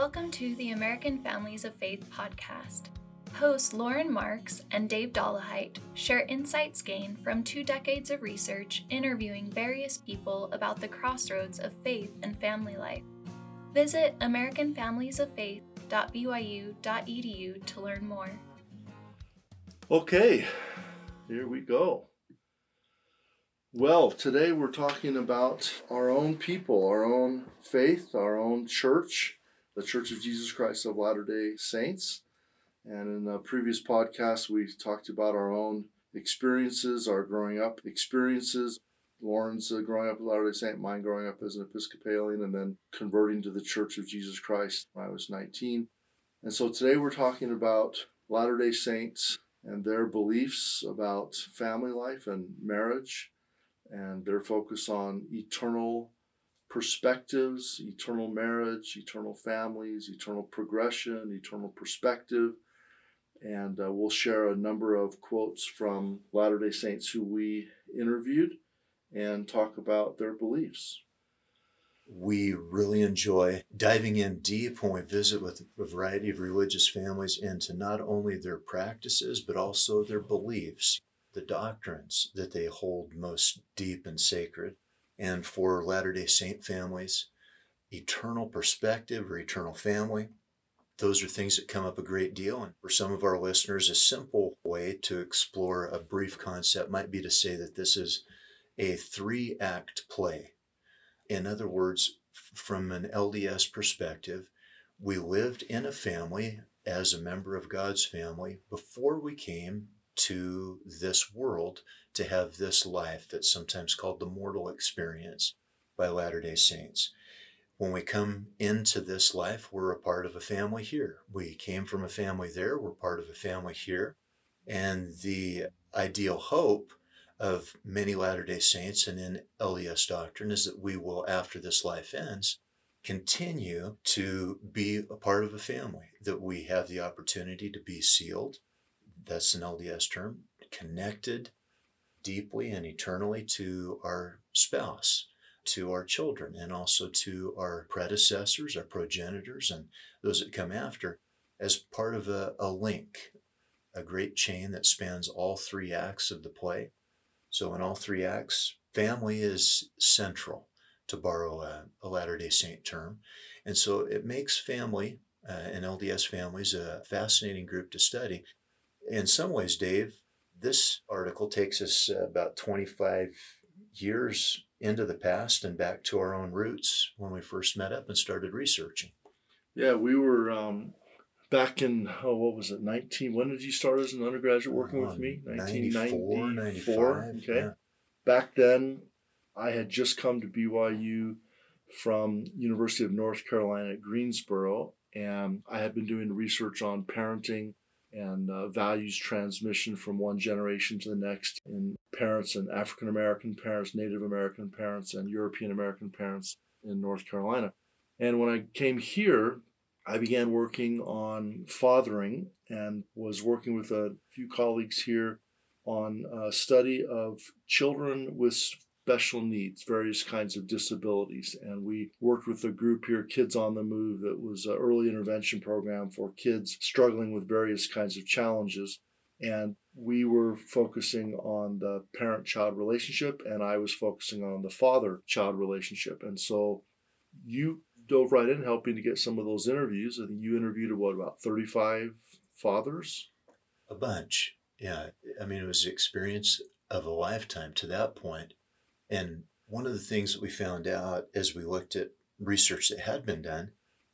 Welcome to the American Families of Faith podcast. Hosts Loren Marks and Dave Dollahite share insights gained from two decades of research interviewing various people about the crossroads of faith and family life. Visit AmericanFamiliesOfFaith.byu.edu to learn more. Okay, here we go. Well, today we're talking about our own people, our own faith, our own church, the Church of Jesus Christ of Latter day Saints. And in the previous podcast, we talked about our own experiences, our growing up experiences. Loren's uh, growing up at Latter day Saint, mine growing up as an Episcopalian, and then converting to the Church of Jesus Christ when I was 19. And so today we're talking about Latter day Saints and their beliefs about family life and marriage and their focus on eternal perspectives, eternal marriage, eternal families, eternal progression, eternal perspective. And uh, we'll share a number of quotes from Latter day Saints who we interviewed and talk about their beliefs. We really enjoy diving in deep when we visit with a variety of religious families into not only their practices, but also their beliefs the doctrines that they hold most deep and sacred. And for Latter day Saint families, eternal perspective or eternal family, those are things that come up a great deal. And for some of our listeners, a simple way to explore a brief concept might be to say that this is a three act play. In other words, from an LDS perspective, we lived in a family as a member of God's family before we came to this world to have this life that's sometimes called the mortal experience by Latter day Saints. When we come into this life, we're a part of a family here. We came from a family there, we're part of a family here. And the ideal hope of many Latter day Saints and in LDS doctrine is that we will, after this life ends, continue to be a part of a family, that we have the opportunity to be sealed that's an LDS term, connected deeply and eternally to our spouse, to our children, and also to our predecessors, our progenitors, and those that come after as part of a, a link, a great chain that spans all three acts of the play. So, in all three acts, family is central, to borrow a, a Latter day Saint term. And so it makes family uh, and LDS families a fascinating group to study in some ways, Dave, this article takes us uh, about 25 years into the past and back to our own roots when we first met up and started researching. Yeah, we were um, back in, oh, what was it, 19? When did you start as an undergraduate working with me? 1994, 94. Okay. Yeah. Back then, I had just come to BYU from University of North Carolina at Greensboro, and I had been doing research on parenting and uh, values transmission from one generation to the next in parents and African American parents, Native American parents, and European American parents in North Carolina. And when I came here, I began working on fathering and was working with a few colleagues here on a study of children with special needs, various kinds of disabilities. And we worked with a group here, Kids on the Move, that was an early intervention program for kids struggling with various kinds of challenges. And we were focusing on the parent child relationship, and I was focusing on the father child relationship. And so you dove right in helping to get some of those interviews. I think you interviewed what about 35 fathers? A bunch. Yeah. I mean, it was the experience of a lifetime to that point. And one of the things that we found out as we looked at research that had been done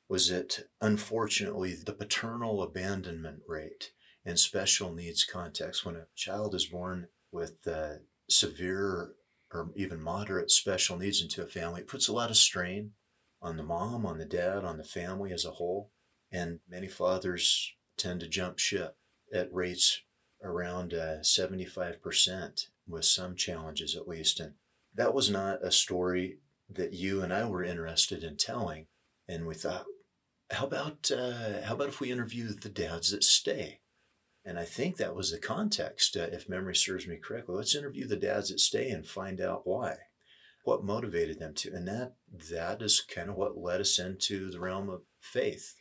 was that unfortunately the paternal abandonment rate in special needs contexts, when a child is born with uh, severe or even moderate special needs into a family, it puts a lot of strain on the mom, on the dad, on the family as a whole. And many fathers tend to jump ship at rates around uh, 75%, with some challenges at least. And that was not a story that you and I were interested in telling. And we thought, how about uh, how about if we interview the dads that stay? And I think that was the context, uh, if memory serves me correctly. Let's interview the dads that stay and find out why. what motivated them to. And that that is kind of what led us into the realm of faith.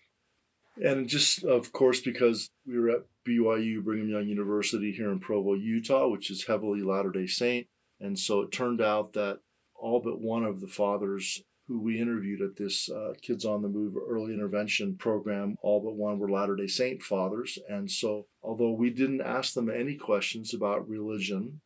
And just, of course, because we were at BYU, Brigham Young University here in Provo, Utah, which is heavily Latter day Saint. And so it turned out that all but one of the fathers who we interviewed at this uh, Kids on the Move early intervention program, all but one were Latter day Saint fathers. And so, although we didn't ask them any questions about religion,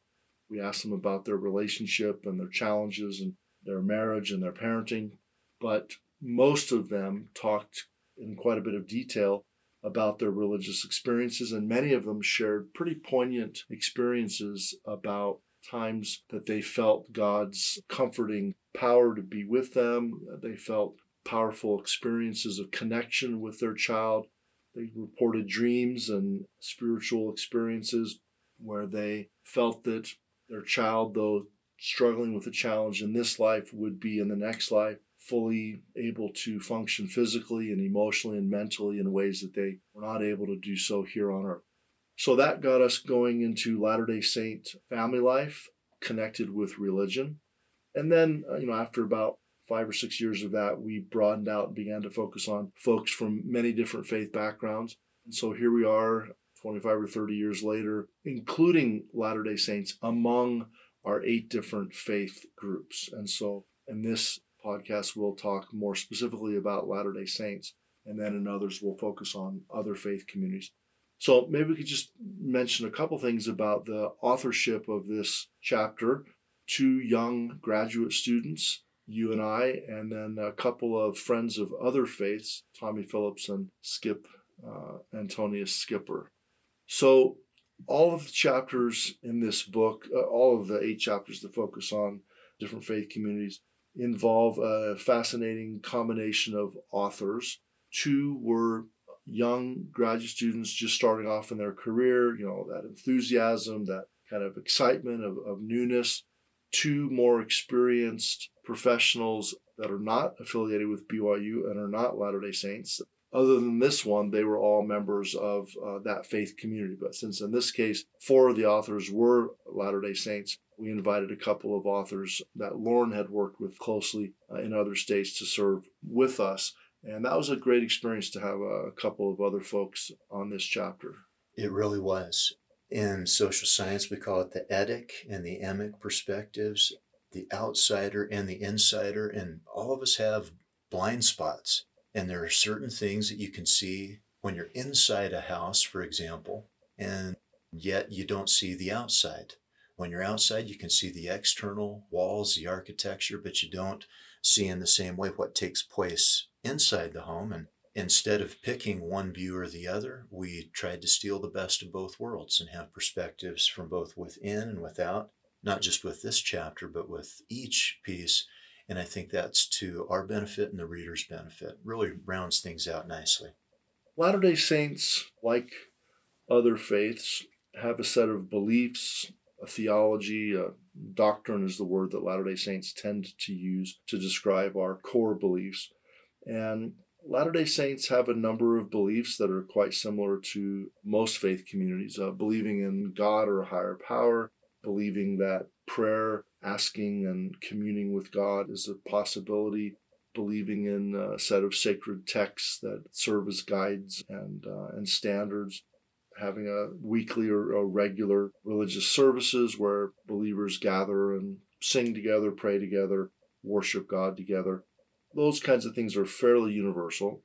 we asked them about their relationship and their challenges and their marriage and their parenting. But most of them talked in quite a bit of detail about their religious experiences, and many of them shared pretty poignant experiences about times that they felt God's comforting power to be with them. They felt powerful experiences of connection with their child. They reported dreams and spiritual experiences where they felt that their child, though struggling with a challenge in this life, would be in the next life fully able to function physically and emotionally and mentally in ways that they were not able to do so here on earth. So that got us going into Latter day Saint family life connected with religion. And then, uh, you know, after about five or six years of that, we broadened out and began to focus on folks from many different faith backgrounds. And so here we are, 25 or 30 years later, including Latter day Saints among our eight different faith groups. And so in this podcast, we'll talk more specifically about Latter day Saints, and then in others, we'll focus on other faith communities. So maybe we could just mention a couple things about the authorship of this chapter. Two young graduate students, you and I, and then a couple of friends of other faiths, Tommy Phillips and Skip uh, Antonius Skipper. So all of the chapters in this book, uh, all of the eight chapters that focus on different faith communities, involve a fascinating combination of authors. Two were young graduate students just starting off in their career, you know, that enthusiasm, that kind of excitement of, of newness. Two more experienced professionals that are not affiliated with BYU and are not Latter day Saints. Other than this one, they were all members of uh, that faith community. But since in this case, four of the authors were Latter day Saints, we invited a couple of authors that Loren had worked with closely uh, in other states to serve with us. And that was a great experience to have a couple of other folks on this chapter. It really was. In social science, we call it the etic and the emic perspectives, the outsider and the insider. And all of us have blind spots. And there are certain things that you can see when you're inside a house, for example, and yet you don't see the outside. When you're outside, you can see the external walls, the architecture, but you don't see in the same way what takes place inside the home. And instead of picking one view or the other, we tried to steal the best of both worlds and have perspectives from both within and without, not just with this chapter, but with each piece. And I think that's to our benefit and the reader's benefit. Really rounds things out nicely. Latter day Saints, like other faiths, have a set of beliefs a theology, a doctrine is the word that Latter day Saints tend to use to describe our core beliefs. And Latter day Saints have a number of beliefs that are quite similar to most faith communities uh, believing in God or a higher power, believing that prayer, asking, and communing with God is a possibility, believing in a set of sacred texts that serve as guides and, uh, and standards, having a weekly or a regular religious services where believers gather and sing together, pray together, worship God together. Those kinds of things are fairly universal.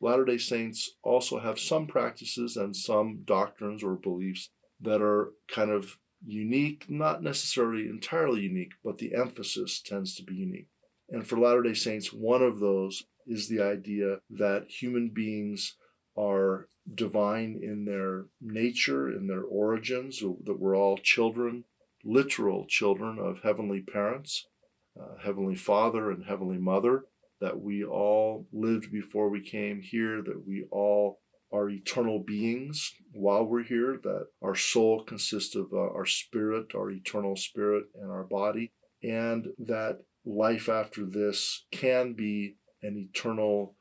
Latter day Saints also have some practices and some doctrines or beliefs that are kind of unique, not necessarily entirely unique, but the emphasis tends to be unique. And for Latter day Saints, one of those is the idea that human beings are divine in their nature, in their origins, that we're all children, literal children of heavenly parents, uh, Heavenly Father and Heavenly Mother, that we all lived before we came here, that we all are eternal beings while we're here, that our soul consists of uh, our spirit, our eternal spirit, and our body, and that life after this can be an eternal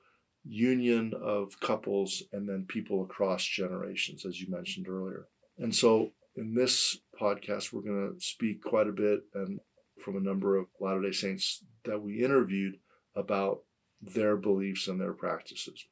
union of couples and then people across generations, as you mentioned earlier. And so in this podcast, we're going to speak quite a bit and from a number of Latter day Saints that we interviewed about their beliefs and their practices.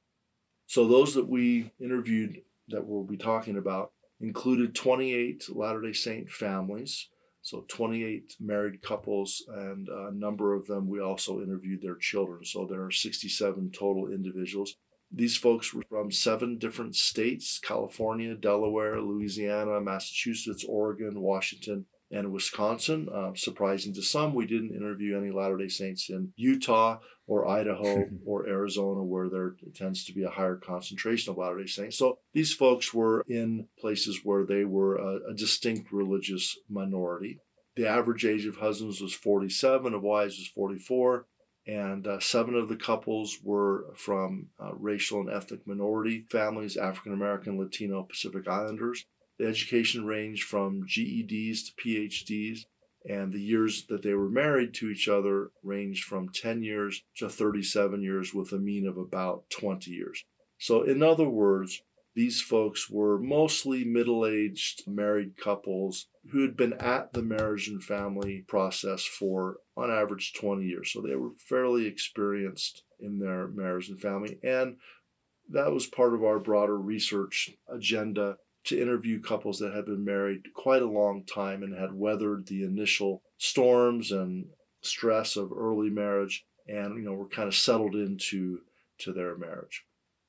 So, those that we interviewed that we'll be talking about included 28 Latter day Saint families, so 28 married couples, and a number of them we also interviewed their children. So, there are 67 total individuals. These folks were from seven different states California, Delaware, Louisiana, Massachusetts, Oregon, Washington, and Wisconsin. Uh, surprising to some, we didn't interview any Latter day Saints in Utah or Idaho or Arizona, where there tends to be a higher concentration of Latter day Saints. So these folks were in places where they were a, a distinct religious minority. The average age of husbands was 47, of wives was 44 and uh, seven of the couples were from uh, racial and ethnic minority families African American, Latino, Pacific Islanders. The education ranged from GEDs to PhDs, and the years that they were married to each other ranged from 10 years to 37 years, with a mean of about 20 years. So, in other words, these folks were mostly middle aged married couples who had been at the marriage and family process for, on average, 20 years. So they were fairly experienced in their marriage and family. And that was part of our broader research agenda to interview couples that had been married quite a long time and had weathered the initial storms and stress of early marriage and you know were kind of settled into to their marriage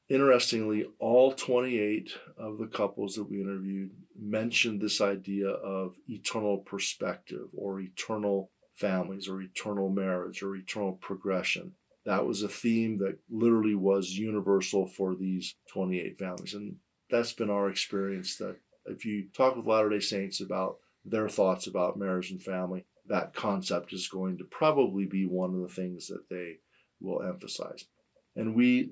Interestingly, all 28 of the couples that we interviewed mentioned this idea of eternal perspective or eternal families or eternal marriage or eternal progression. That was a theme that literally was universal for these 28 families. And that's been our experience that if you talk with Latter day Saints about their thoughts about marriage and family, that concept is going to probably be one of the things that they will emphasize. And we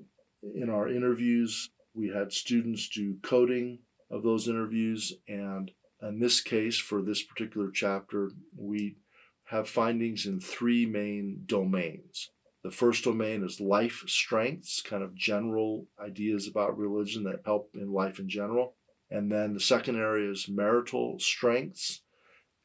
in our interviews, we had students do coding of those interviews. And in this case, for this particular chapter, we have findings in three main domains. The first domain is life strengths, kind of general ideas about religion that help in life in general. And then the second area is marital strengths.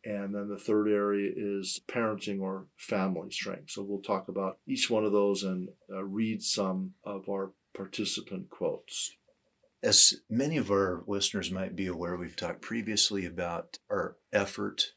And then the third area is parenting or family strength. So we'll talk about each one of those and uh, read some of our participant quotes. As many of our listeners might be aware, we've talked previously about our effort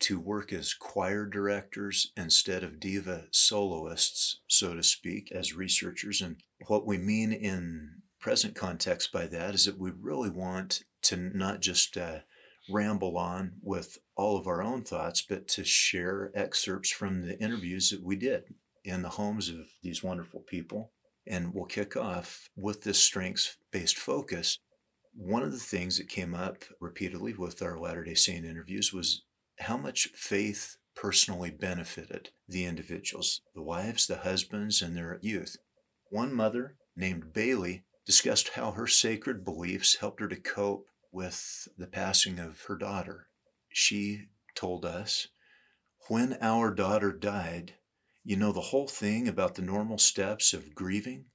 to work as choir directors instead of diva soloists, so to speak, as researchers. And what we mean in present context by that is that we really want to not just uh, ramble on with all of our own thoughts, but to share excerpts from the interviews that we did in the homes of these wonderful people and we'll kick off with this strengths based focus. One of the things that came up repeatedly with our Latter day Saint interviews was how much faith personally benefited the individuals, the wives, the husbands, and their youth. One mother named Bailey discussed how her sacred beliefs helped her to cope with the passing of her daughter. She told us, When our daughter died, you know the whole thing about the normal steps of grieving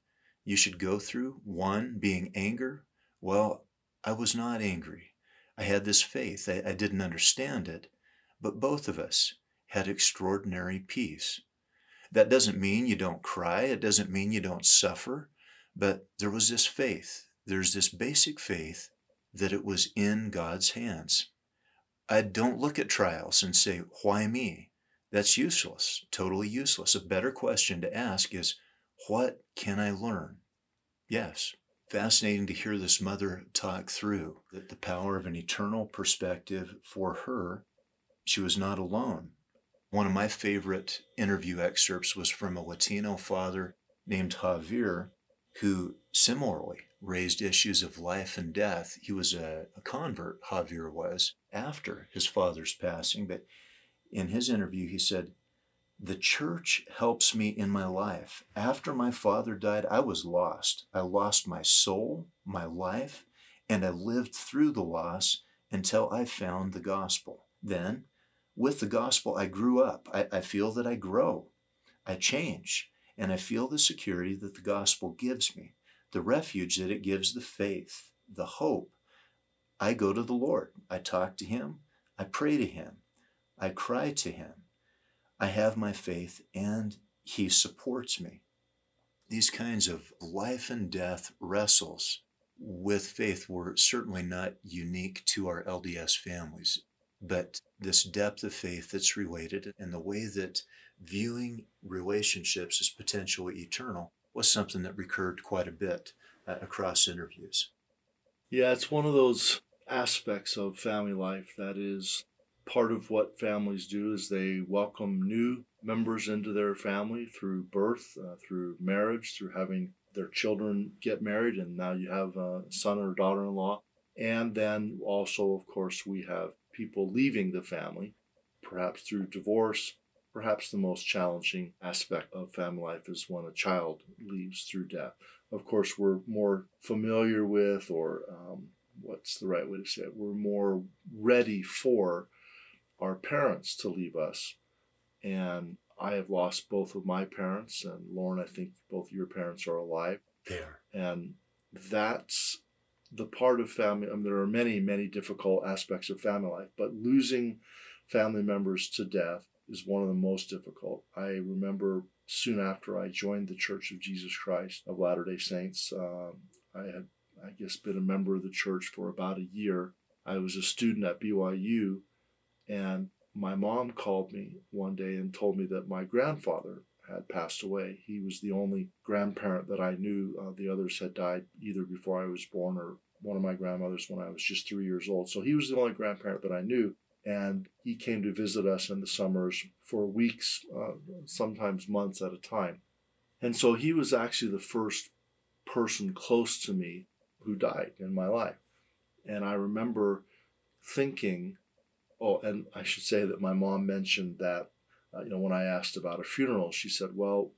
you should go through? One being anger. Well, I was not angry. I had this faith. I, I didn't understand it. But both of us had extraordinary peace. That doesn't mean you don't cry, it doesn't mean you don't suffer, but there was this faith. There's this basic faith that it was in God's hands. I don't look at trials and say, Why me? That's useless, totally useless. A better question to ask is, What can I learn? Yes, fascinating to hear this mother talk through that the power of an eternal perspective for her, she was not alone. One of my favorite interview excerpts was from a Latino father named Javier, who similarly raised issues of life and death. He was a, a convert, Javier was, after his father's passing, but in his interview, he said, The church helps me in my life. After my father died, I was lost. I lost my soul, my life, and I lived through the loss until I found the gospel. Then, with the gospel, I grew up. I, I feel that I grow, I change, and I feel the security that the gospel gives me, the refuge that it gives, the faith, the hope. I go to the Lord. I talk to Him. I pray to Him. I cry to him. I have my faith and he supports me. These kinds of life and death wrestles with faith were certainly not unique to our LDS families, but this depth of faith that's related and the way that viewing relationships as potentially eternal was something that recurred quite a bit uh, across interviews. Yeah, it's one of those aspects of family life that is part of what families do is they welcome new members into their family through birth, uh, through marriage, through having their children get married, and now you have a son or daughter-in-law. And then also, of course, we have people leaving the family, perhaps through divorce. Perhaps the most challenging aspect of family life is when a child leaves through death. Of course, we're more familiar with, or um, what's the right way to say it? We're more ready for our parents to leave us. And I have lost both of my parents, and Loren, I think both your parents are alive. They are. And that's the part of family. I mean, there are many, many difficult aspects of family life, but losing family members to death is one of the most difficult. I remember soon after I joined the Church of Jesus Christ of Latter day Saints, uh, I had, I guess, been a member of the church for about a year. I was a student at BYU and my mom called me one day and told me that my grandfather had passed away. He was the only grandparent that I knew. Uh, the others had died either before I was born or one of my grandmothers when I was just three years old. So he was the only grandparent that I knew. And he came to visit us in the summers for weeks, uh, sometimes months at a time. And so he was actually the first person close to me who died in my life. And I remember thinking, Oh, and I should say that my mom mentioned that, uh, you know, when I asked about a funeral, she said, well,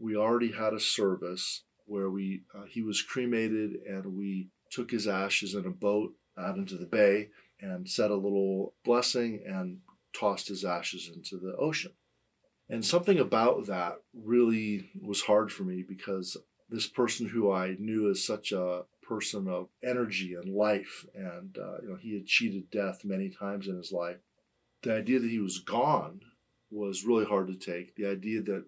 we already had a service where we uh, he was cremated and we took his ashes in a boat out into the bay and said a little blessing and tossed his ashes into the ocean. And something about that really was hard for me because this person who I knew as such a person of energy and life, and uh, you know he had cheated death many times in his life. The idea that he was gone was really hard to take. The idea that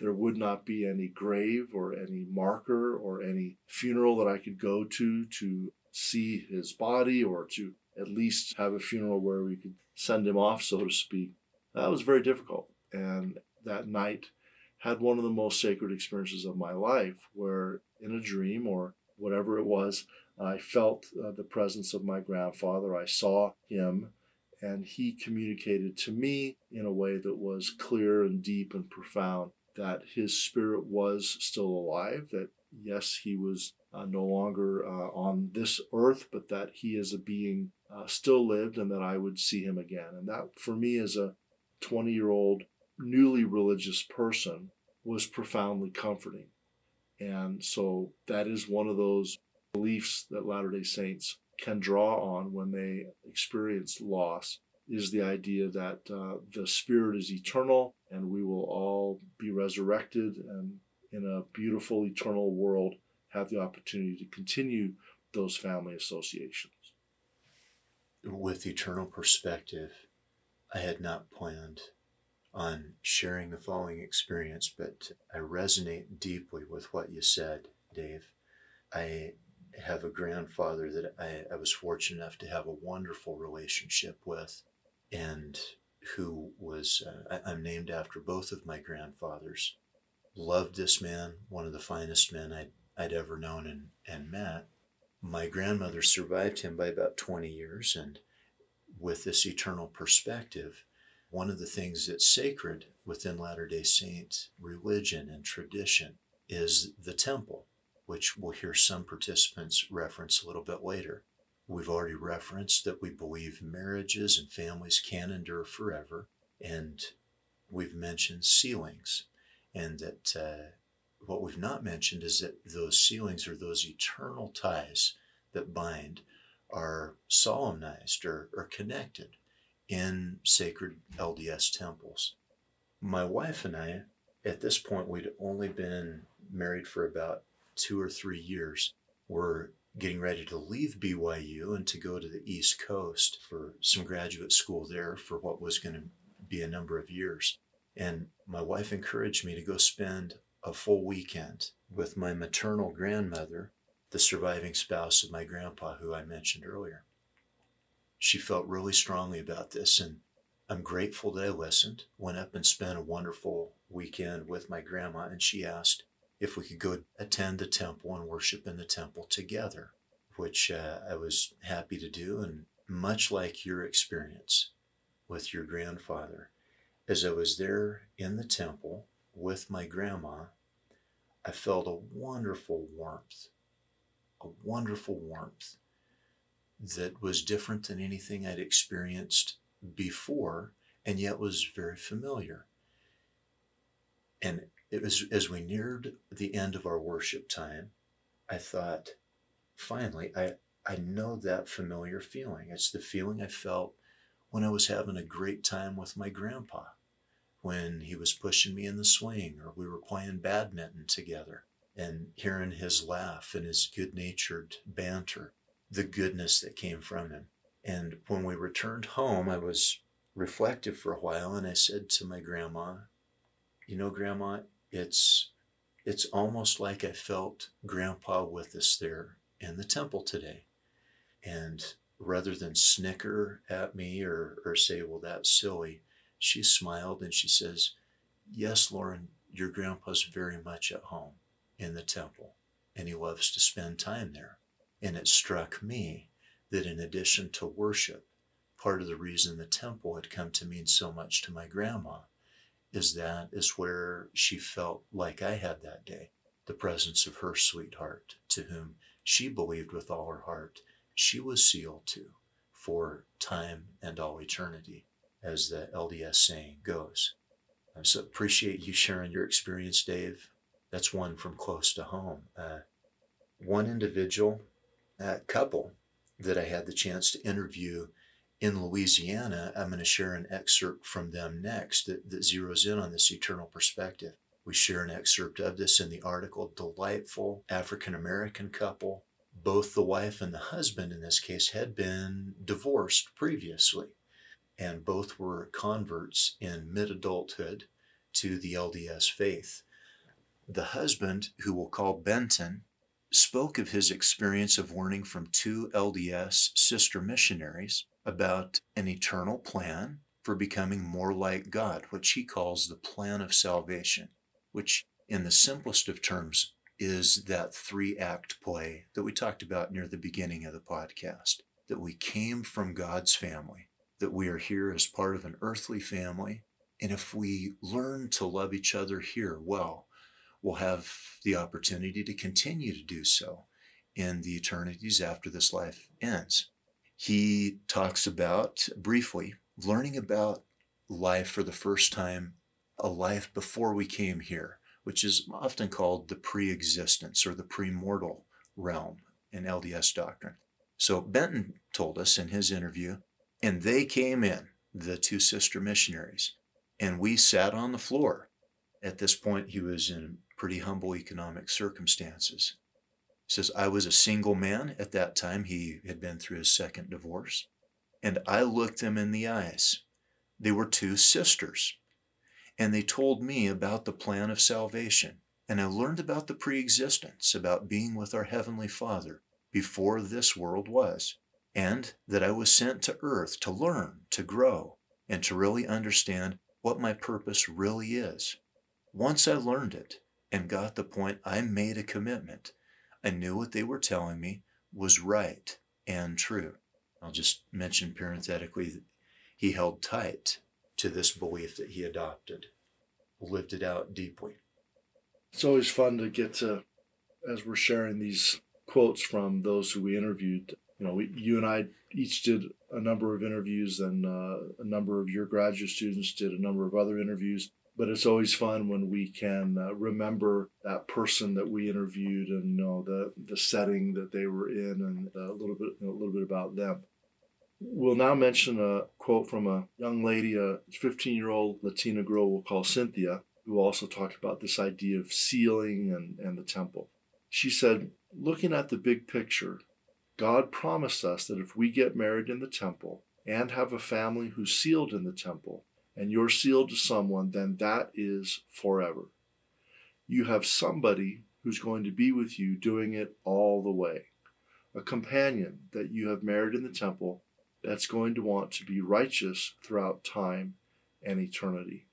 there would not be any grave or any marker or any funeral that I could go to to see his body or to at least have a funeral where we could send him off, so to speak. That was very difficult. And that night had one of the most sacred experiences of my life where in a dream or whatever it was. I felt uh, the presence of my grandfather. I saw him, and he communicated to me in a way that was clear and deep and profound that his spirit was still alive, that yes, he was uh, no longer uh, on this earth, but that he as a being uh, still lived and that I would see him again. And that for me as a 20 year old newly religious person was profoundly comforting. And so that is one of those beliefs that Latter day Saints can draw on when they experience loss is the idea that uh, the spirit is eternal and we will all be resurrected and in a beautiful eternal world have the opportunity to continue those family associations. With eternal perspective, I had not planned on sharing the following experience, but I resonate deeply with what you said, Dave. I have a grandfather that I, I was fortunate enough to have a wonderful relationship with, and who was, uh, I, I'm named after both of my grandfathers. Loved this man, one of the finest men I'd, I'd ever known and, and met. My grandmother survived him by about 20 years, and with this eternal perspective, one of the things that's sacred within Latter day Saint religion and tradition is the temple, which we'll hear some participants reference a little bit later. We've already referenced that we believe marriages and families can endure forever, and we've mentioned sealings, and that uh, what we've not mentioned is that those sealings or those eternal ties that bind are solemnized or, or connected in sacred LDS temples. My wife and I, at this point, we'd only been married for about two or three years. We're getting ready to leave BYU and to go to the East Coast for some graduate school there for what was going to be a number of years. And my wife encouraged me to go spend a full weekend with my maternal grandmother, the surviving spouse of my grandpa, who I mentioned earlier. She felt really strongly about this, and I'm grateful that I listened. Went up and spent a wonderful weekend with my grandma, and she asked if we could go attend the temple and worship in the temple together, which uh, I was happy to do. And much like your experience with your grandfather, as I was there in the temple with my grandma, I felt a wonderful warmth, a wonderful warmth that was different than anything I'd experienced before and yet was very familiar. And it was as we neared the end of our worship time, I thought, finally, I, I know that familiar feeling. It's the feeling I felt when I was having a great time with my grandpa, when he was pushing me in the swing or we were playing badminton together and hearing his laugh and his good natured banter, the goodness that came from him. And when we returned home, I was reflective for a while and I said to my grandma, You know, Grandma, it's it's almost like I felt Grandpa with us there in the temple today. And rather than snicker at me or, or say, well, that's silly, she smiled and she says, Yes, Loren, your grandpa's very much at home in the temple and he loves to spend time there. And it struck me that in addition to worship, part of the reason the temple had come to mean so much to my grandma is that is where she felt like I had that day the presence of her sweetheart, to whom she believed with all her heart she was sealed to for time and all eternity, as the LDS saying goes. I so appreciate you sharing your experience, Dave. That's one from close to home. Uh, one individual, uh, couple that I had the chance to interview in Louisiana, I'm going to share an excerpt from them next that, that zeroes in on this eternal perspective. We share an excerpt of this in the article Delightful African American Couple both the wife and the husband in this case had been divorced previously, and both were converts in mid adulthood to the LDS faith. The husband, who we'll call Benton, spoke of his experience of learning from two LDS sister missionaries about an eternal plan for becoming more like God, which he calls the plan of salvation, which, in the simplest of terms, is that three act play that we talked about near the beginning of the podcast that we came from God's family, that we are here as part of an earthly family. And if we learn to love each other here well, we'll have the opportunity to continue to do so in the eternities after this life ends. He talks about briefly learning about life for the first time, a life before we came here which is often called the pre existence or the premortal realm in LDS doctrine. So Benton told us in his interview, and they came in, the two sister missionaries, and we sat on the floor. At this point, he was in pretty humble economic circumstances. He says, I was a single man at that time. He had been through his second divorce. And I looked them in the eyes. They were two sisters and they told me about the plan of salvation. And I learned about the preexistence, about being with our Heavenly Father before this world was, and that I was sent to earth to learn, to grow, and to really understand what my purpose really is. Once I learned it and got the point, I made a commitment. I knew what they were telling me was right and true. I'll just mention parenthetically that he held tight to this belief that he adopted, lived it out deeply. It's always fun to get to, as we're sharing these quotes from those who we interviewed. You know, we, you and I each did a number of interviews, and uh, a number of your graduate students did a number of other interviews. But it's always fun when we can uh, remember that person that we interviewed and you know the the setting that they were in, and a little bit you know, a little bit about them. We'll now mention a quote from a young lady, a 15 year old Latina girl we'll call Cynthia, who also talked about this idea of sealing and, and the temple. She said, Looking at the big picture, God promised us that if we get married in the temple and have a family who's sealed in the temple and you're sealed to someone, then that is forever. You have somebody who's going to be with you doing it all the way. A companion that you have married in the temple that's going to want to be righteous throughout time and eternity.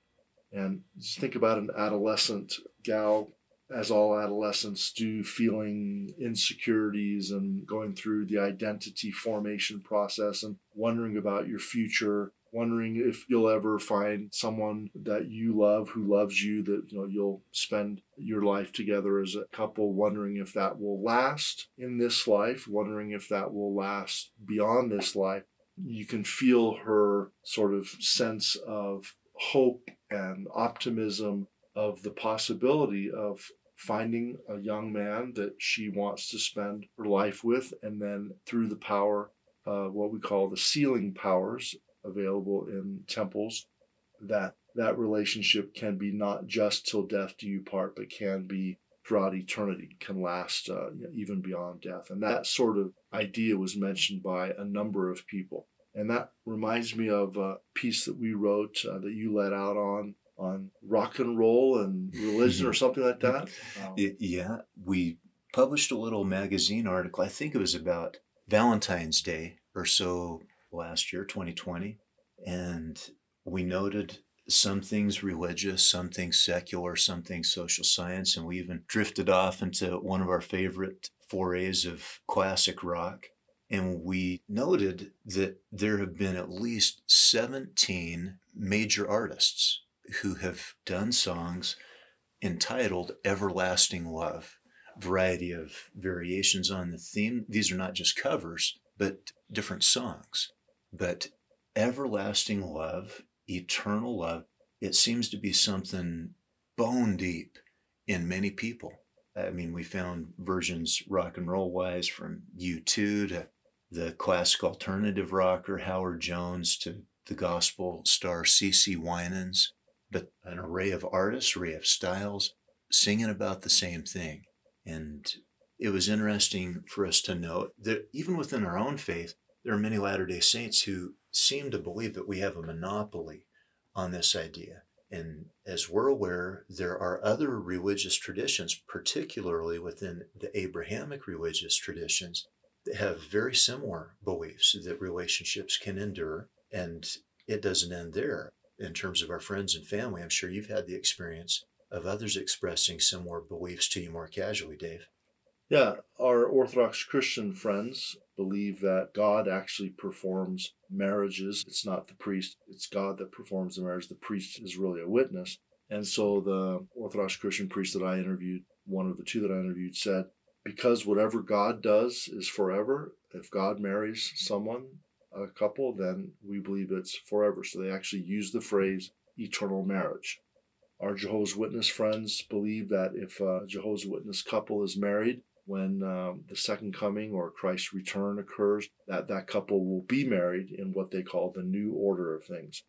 And just think about an adolescent gal, as all adolescents do, feeling insecurities and going through the identity formation process and wondering about your future wondering if you'll ever find someone that you love who loves you that you know you'll spend your life together as a couple wondering if that will last in this life wondering if that will last beyond this life. You can feel her sort of sense of hope and optimism of the possibility of finding a young man that she wants to spend her life with and then through the power uh, what we call the sealing powers available in temples that that relationship can be not just till death do you part but can be throughout eternity can last uh, even beyond death. And that sort of idea was mentioned by a number of people. And that reminds me of a piece that we wrote uh, that you let out on on rock and roll and religion or something like that. Um, yeah we published a little magazine article i think it was about valentine's day or so last year, 2020, and we noted some things religious, some things secular, some things social science, and we even drifted off into one of our favorite forays of classic rock. And we noted that there have been at least 17 major artists who have done songs entitled Everlasting Love. Variety of variations on the theme. These are not just covers, but different songs. But everlasting love, eternal love, it seems to be something bone deep in many people. I mean, we found versions rock and roll wise from U2 to the classic alternative rocker Howard Jones to the gospel star CeCe Winans, but an array of artists, array of styles, singing about the same thing. And it was interesting for us to note that even within our own faith, there are many Latter day Saints who seem to believe that we have a monopoly on this idea. And as we're aware, there are other religious traditions, particularly within the Abrahamic religious traditions, that have very similar beliefs that relationships can endure. And it doesn't end there. In terms of our friends and family, I'm sure you've had the experience of others expressing similar beliefs to you more casually, Dave. Yeah, our Orthodox Christian friends believe that God actually performs marriages. It's not the priest, it's God that performs the marriage. The priest is really a witness. And so the Orthodox Christian priest that I interviewed, one of the two that I interviewed, said, because whatever God does is forever, if God marries someone, a couple, then we believe it's forever. So they actually use the phrase eternal marriage. Our Jehovah's Witness friends believe that if a Jehovah's Witness couple is married, when um, the second coming or Christ's return occurs, that that couple will be married in what they call the new order of things.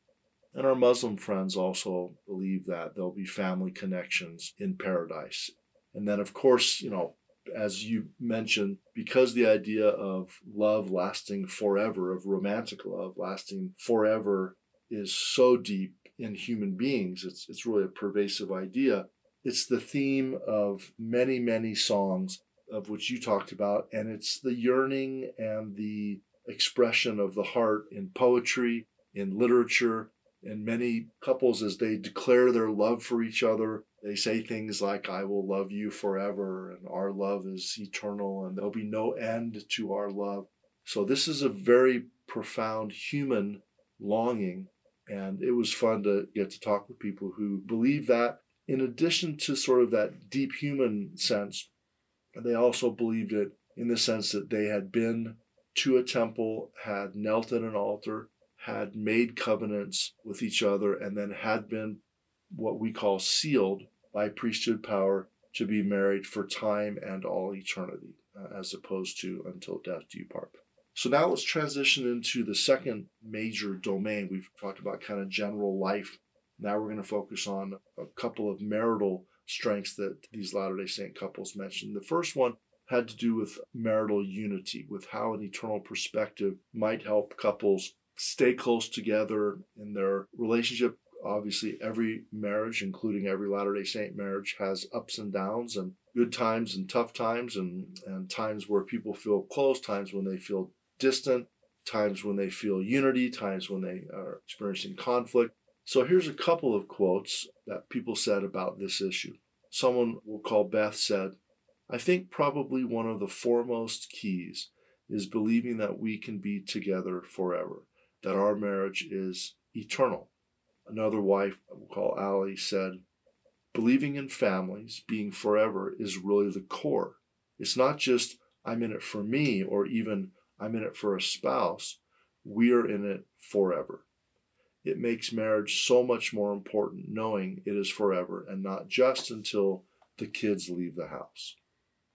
And our Muslim friends also believe that there'll be family connections in paradise. And then, of course, you know, as you mentioned, because the idea of love lasting forever, of romantic love lasting forever, is so deep in human beings, it's, it's really a pervasive idea. It's the theme of many, many songs of which you talked about, and it's the yearning and the expression of the heart in poetry, in literature, and many couples as they declare their love for each other they say things like i will love you forever and our love is eternal and there'll be no end to our love. So this is a very profound human longing and it was fun to get to talk with people who believe that in addition to sort of that deep human sense they also believed it in the sense that they had been to a temple, had knelt at an altar, had made covenants with each other, and then had been what we call sealed by priesthood power to be married for time and all eternity, uh, as opposed to until death do you part. So now let's transition into the second major domain. We've talked about kind of general life. Now we're going to focus on a couple of marital strengths that these Latter day Saint couples mentioned. The first one had to do with marital unity, with how an eternal perspective might help couples stay close together in their relationship, Obviously, every marriage, including every Latter day Saint marriage, has ups and downs and good times and tough times, and, and times where people feel close, times when they feel distant, times when they feel unity, times when they are experiencing conflict. So here's a couple of quotes that people said about this issue. Someone we'll call Beth said, I think probably one of the foremost keys is believing that we can be together forever, that our marriage is eternal. Another wife, we'll call Allie, said, Believing in families being forever is really the core. It's not just I'm in it for me or even I'm in it for a spouse. We are in it forever. It makes marriage so much more important knowing it is forever and not just until the kids leave the house.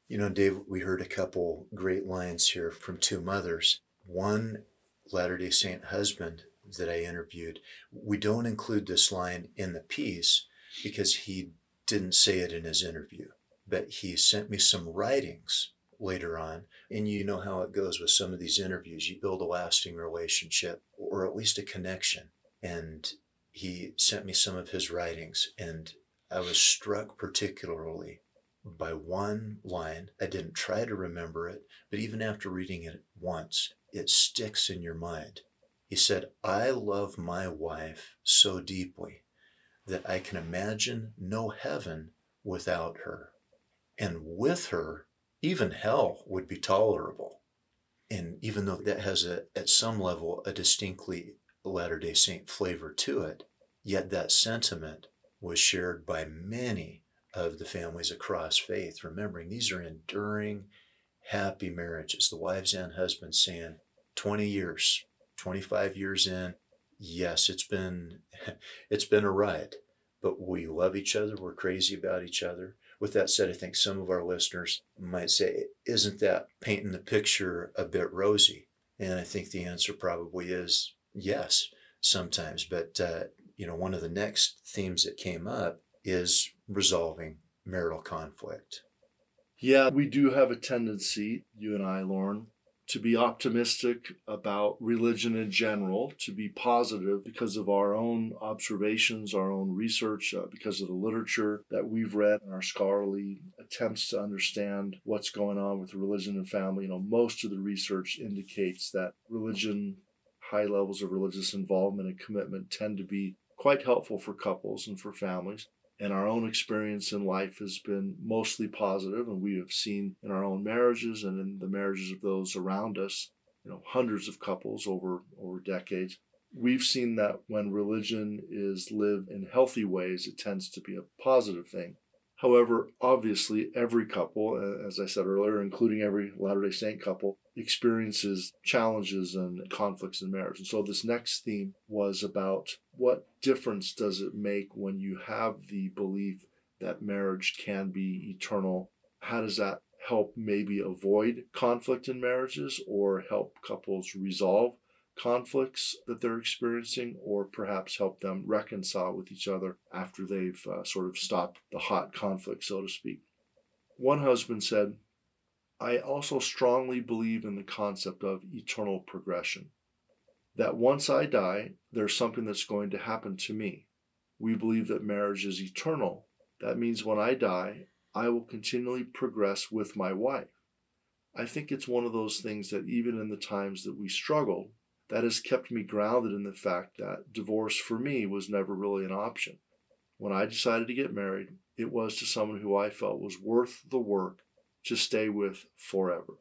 You know, Dave, we heard a couple great lines here from two mothers. One Latter day Saint husband that I interviewed, we don't include this line in the piece because he didn't say it in his interview, but he sent me some writings later on. And you know how it goes with some of these interviews. You build a lasting relationship or at least a connection. And he sent me some of his writings, and I was struck particularly by one line. I didn't try to remember it, but even after reading it once, it sticks in your mind. He said, I love my wife so deeply that I can imagine no heaven without her. And with her, even hell would be tolerable. And even though that has a, at some level a distinctly Latter day Saint flavor to it, yet that sentiment was shared by many of the families across faith, remembering these are enduring, happy marriages. The wives and husbands saying, 20 years, 25 years in, yes, it's been it's been a ride, but we love each other, we're crazy about each other. With that said, I think some of our listeners might say, isn't that painting the picture a bit rosy? And I think the answer probably is yes, sometimes. But, uh, you know, one of the next themes that came up is resolving marital conflict. Yeah, we do have a tendency, you and I, Loren, to be optimistic about religion in general, to be positive because of our own observations, our own research, uh, because of the literature that we've read and our scholarly attempts to understand what's going on with religion and family. You know, most of the research indicates that religion, high levels of religious involvement and commitment tend to be quite helpful for couples and for families. And our own experience in life has been mostly positive and we have seen in our own marriages and in the marriages of those around us you know hundreds of couples over over decades. We've seen that when religion is lived in healthy ways it tends to be a positive thing. However, obviously, every couple, as I said earlier, including every Latter day Saint couple, experiences challenges and conflicts in marriage. And so, this next theme was about what difference does it make when you have the belief that marriage can be eternal? How does that help maybe avoid conflict in marriages or help couples resolve conflicts that they're experiencing or perhaps help them reconcile with each other after they've uh, sort of stopped the hot conflict, so to speak. One husband said, I also strongly believe in the concept of eternal progression. That once I die, there's something that's going to happen to me. We believe that marriage is eternal. That means when I die, I will continually progress with my wife. I think it's one of those things that even in the times that we struggle, that has kept me grounded in the fact that divorce for me was never really an option. When I decided to get married, it was to someone who I felt was worth the work to stay with forever.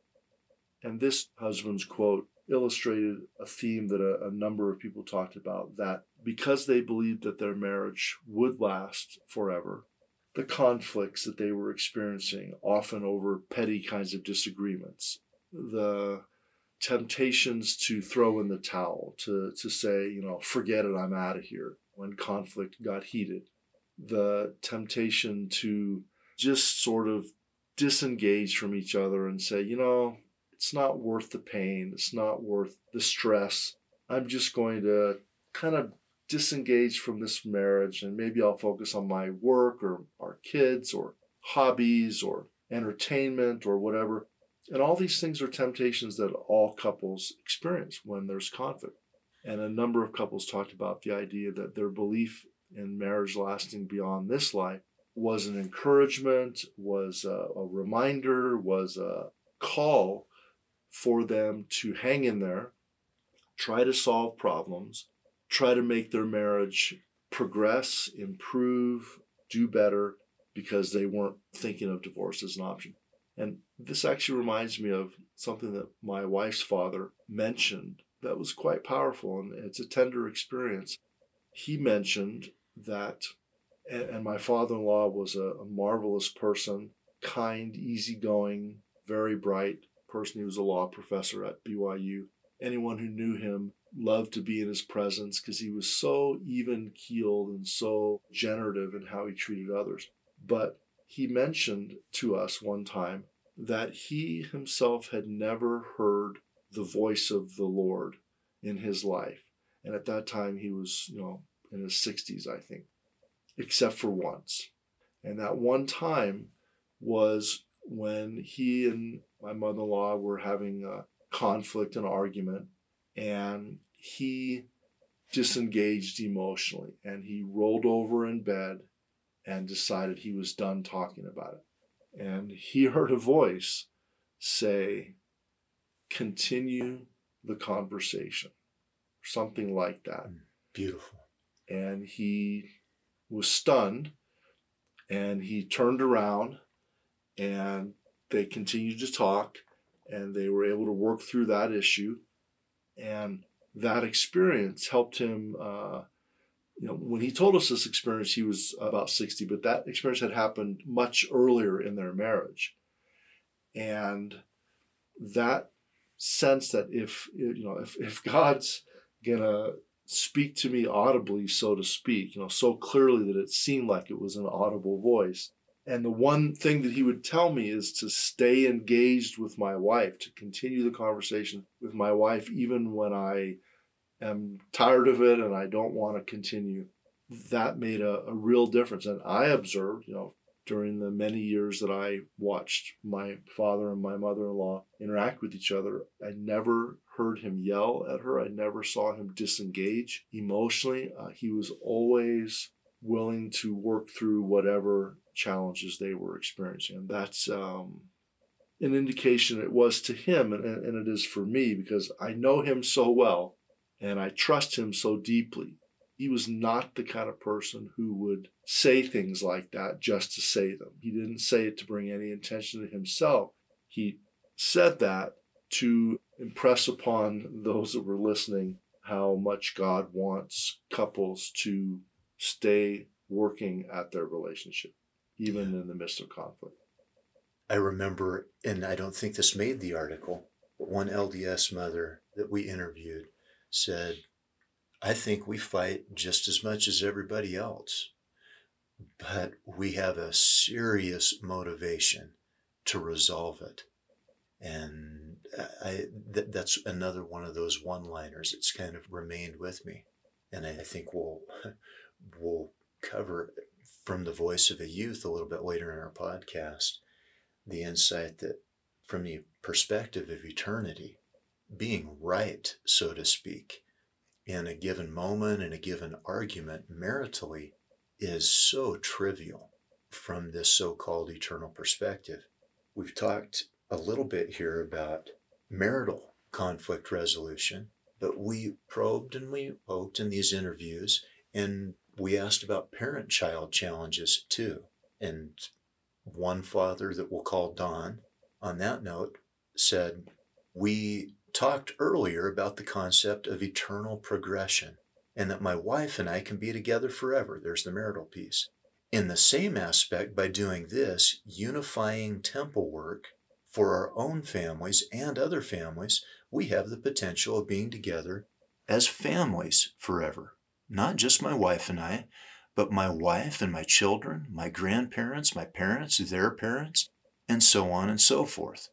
And this husband's quote illustrated a theme that a, a, number of people talked about that because they believed that their marriage would last forever, the conflicts that they were experiencing, often over petty kinds of disagreements, the temptations to throw in the towel, to, to say, you know, forget it, I'm out of here when conflict got heated. The temptation to just sort of disengage from each other and say, you know, it's not worth the pain, it's not worth the stress. I'm just going to kind of disengage from this marriage and maybe I'll focus on my work or our kids or hobbies or entertainment or whatever. And all these things are temptations that all couples experience when there's conflict. And a number of couples talked about the idea that their belief in marriage lasting beyond this life was an encouragement, was a, a reminder, was a call for them to hang in there, try to solve problems, try to make their marriage progress, improve, do better because they weren't thinking of divorce as an option. And this actually reminds me of something that my wife's father mentioned that was quite powerful, and it's a tender experience. He mentioned that, and my father in law was a, a marvelous person, kind, easygoing, very bright person. He was a law professor at BYU. Anyone who knew him loved to be in his presence because he was so even keeled and so generative in how he treated others. But he mentioned to us one time that he himself had never heard the voice of the Lord in his life. And at that time, he was, you know, in his 60s, I think, except for once. And that one time was when he and my mother in law were having a conflict and argument, and he disengaged emotionally and he rolled over in bed and decided he was done talking about it. And he heard a voice say, Continue the conversation, something like that. Mm, beautiful. And he was stunned and he turned around and they continued to talk and they were able to work through that issue. And that experience helped him. Uh, you know, when he told us this experience, he was about 60, but that experience had happened much earlier in their marriage. And that sense that if, you know, if, if God's gonna speak to me audibly, so to speak, you know, so clearly that it seemed like it was an audible voice. And the one thing that he would tell me is to stay engaged with my wife, to continue the conversation with my wife, even when I am tired of it and I don't want to continue. That made a, a real difference. And I observed, you know, during the many years that I watched my father and my mother in law interact with each other, I never heard him yell at her. I never saw him disengage emotionally. Uh, he was always willing to work through whatever challenges they were experiencing. And that's um, an indication it was to him and, and it is for me because I know him so well and I trust him so deeply. He was not the kind of person who would say things like that just to say them. He didn't say it to bring any attention to himself. He said that to impress upon those that were listening how much God wants couples to stay working at their relationship, even in the midst of conflict. I remember, and I don't think this made the article, but one LDS mother that we interviewed said, I think we fight just as much as everybody else, but we have a serious motivation to resolve it. And I, th- that's another one of those one liners. It's kind of remained with me. And I think we'll, we'll cover from the voice of a youth a little bit later in our podcast the insight that from the perspective of eternity, being right, so to speak, in a given moment, in a given argument, maritally, is so trivial from this so called eternal perspective. We've talked a little bit here about marital conflict resolution, but we probed and we poked in these interviews and we asked about parent child challenges too. And one father that we'll call Don, on that note, said, We talked earlier about the concept of eternal progression and that my wife and I can be together forever. There's the marital piece. In the same aspect, by doing this, unifying temple work for our own families and other families, we have the potential of being together as families forever. Not just my wife and I, but my wife and my children, my grandparents, my parents, their parents, and so on and so forth.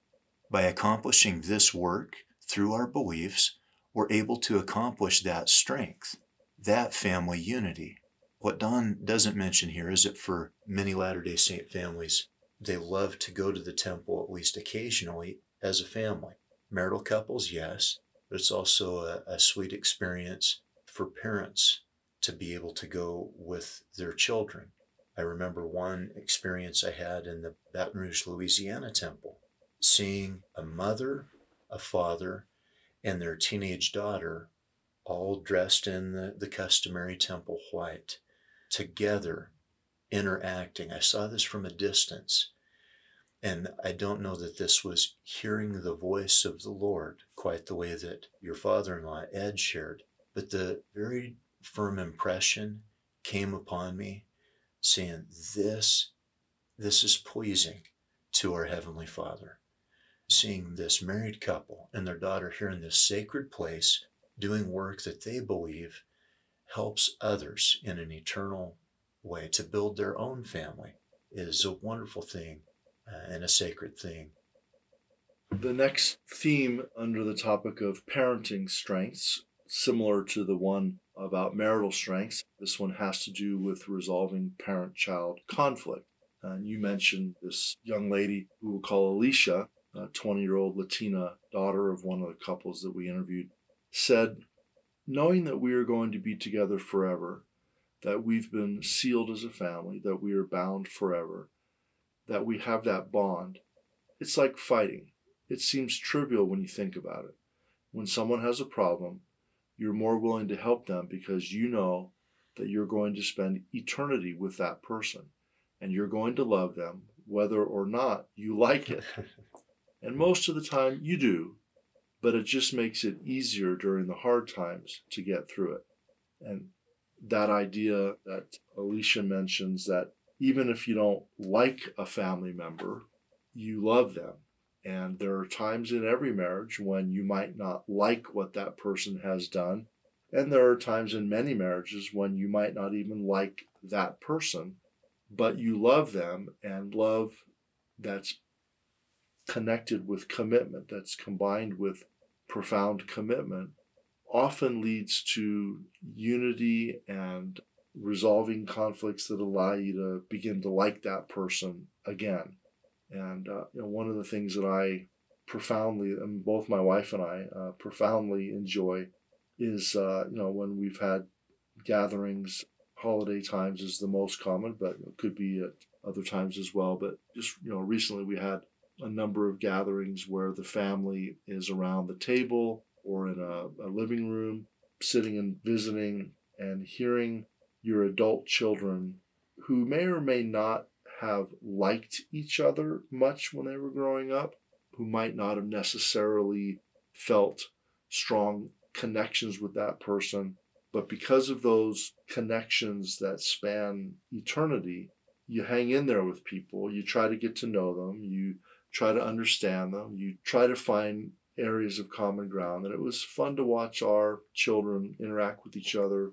By accomplishing this work, through our beliefs, we're able to accomplish that strength, that family unity. What Don doesn't mention here is that for many Latter day Saint families, they love to go to the temple at least occasionally as a family. Marital couples, yes, but it's also a, a sweet experience for parents to be able to go with their children. I remember one experience I had in the Baton Rouge, Louisiana temple, seeing a mother, a father, and their teenage daughter all dressed in the, the customary temple white, together interacting. I saw this from a distance. And I don't know that this was hearing the voice of the Lord quite the way that your father in law, Ed, shared, but the very firm impression came upon me saying, This, this is pleasing to our Heavenly Father. Seeing this married couple and their daughter here in this sacred place doing work that they believe helps others in an eternal way to build their own family is a wonderful thing uh, and a sacred thing. The next theme under the topic of parenting strengths, similar to the one about marital strengths, this one has to do with resolving parent child conflict. And you mentioned this young lady who we'll call Alicia, 20 year old Latina daughter of one of the couples that we interviewed, said, Knowing that we are going to be together forever, that we've been sealed as a family, that we are bound forever, that we have that bond. It's like fighting. It seems trivial when you think about it. When someone has a problem, you're more willing to help them because you know that you're going to spend eternity with that person and you're going to love them whether or not you like it. and most of the time you do, but it just makes it easier during the hard times to get through it. And that idea that Alicia mentions that even if you don't like a family member, you love them. And there are times in every marriage when you might not like what that person has done. And there are times in many marriages when you might not even like that person, but you love them and love that's connected with commitment, that's combined with profound commitment, often leads to unity and resolving conflicts that allow you to begin to like that person again. And uh, you know, one of the things that I profoundly, and both my wife and I uh, profoundly enjoy, is uh, you know when we've had gatherings. Holiday times is the most common, but it could be at other times as well. But just you know, recently we had a number of gatherings where the family is around the table or in a, a living room, sitting and visiting and hearing your adult children who may or may not have liked each other much when they were growing up, who might not have necessarily felt strong connections with that person. But because of those connections that span eternity, you hang in there with people, you try to get to know them, you try to understand them, you try to find areas of common ground. And it was fun to watch our children interact with each other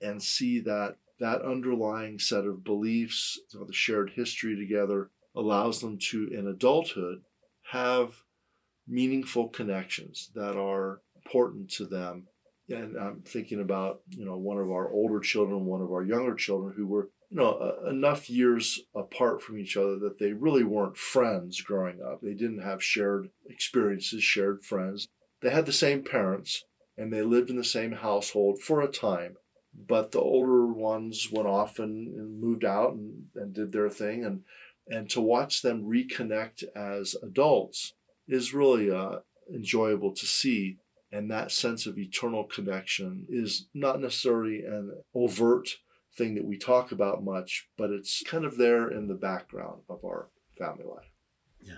and see that that underlying set of beliefs, you know, the shared history together, allows them to, in adulthood, have meaningful connections that are important to them. And I'm thinking about, you know, one of our older children, one of our younger children who were you know, enough years apart from each other that they really weren't friends growing up. They didn't have shared experiences, shared friends. They had the same parents and they lived in the same household for a time. But the older ones went off and, and moved out and, and did their thing. And, and to watch them reconnect as adults is really uh, enjoyable to see. And that sense of eternal connection is not necessarily an overt thing that we talk about much, but it's kind of there in the background of our family life. Yeah.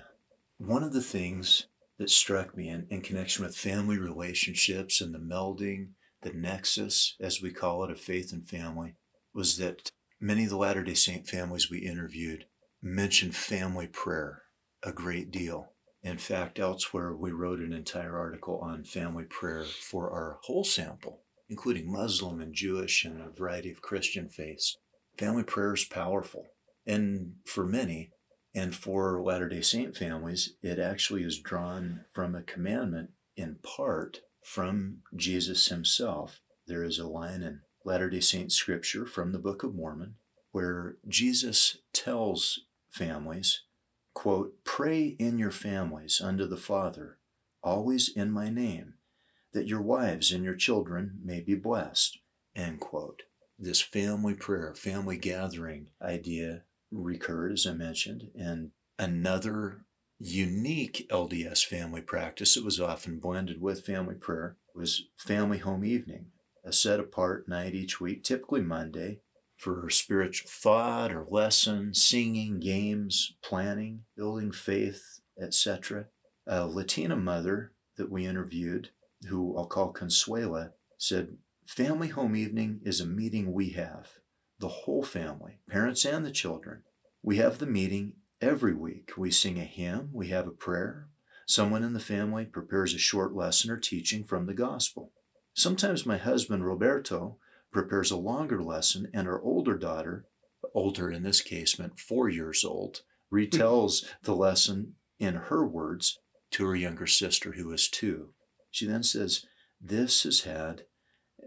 One of the things that struck me in, in connection with family relationships and the melding, the nexus, as we call it, of faith and family, was that many of the Latter day Saint families we interviewed mentioned family prayer a great deal. In fact, elsewhere, we wrote an entire article on family prayer for our whole sample including Muslim and Jewish and a variety of Christian faiths. Family prayer is powerful. And for many, and for Latter day Saint families, it actually is drawn from a commandment in part from Jesus himself. There is a line in Latter day Saint scripture from the Book of Mormon where Jesus tells families, quote, Pray in your families unto the Father, always in my name that your wives and your children may be blessed. End quote. this family prayer, family gathering idea recurred, as I mentioned, and another unique LDS family practice that was often blended with family prayer was family home evening, a set apart night each week, typically Monday, for spiritual thought or lesson, singing, games, planning, building faith, etc. A Latina mother that we interviewed, who I'll call Consuela, said, Family home evening is a meeting we have, the whole family, parents and the children. We have the meeting every week. We sing a hymn, we have a prayer. Someone in the family prepares a short lesson or teaching from the gospel. Sometimes my husband, Roberto, prepares a longer lesson, and our older daughter, older in this case meant four years old, retells the lesson in her words to her younger sister, who is two. She then says, This has had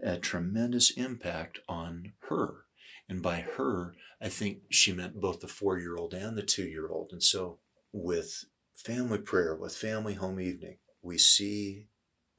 a tremendous impact on her. And by her, I think she meant both the four year old and the two year old. And so, with family prayer, with family home evening, we see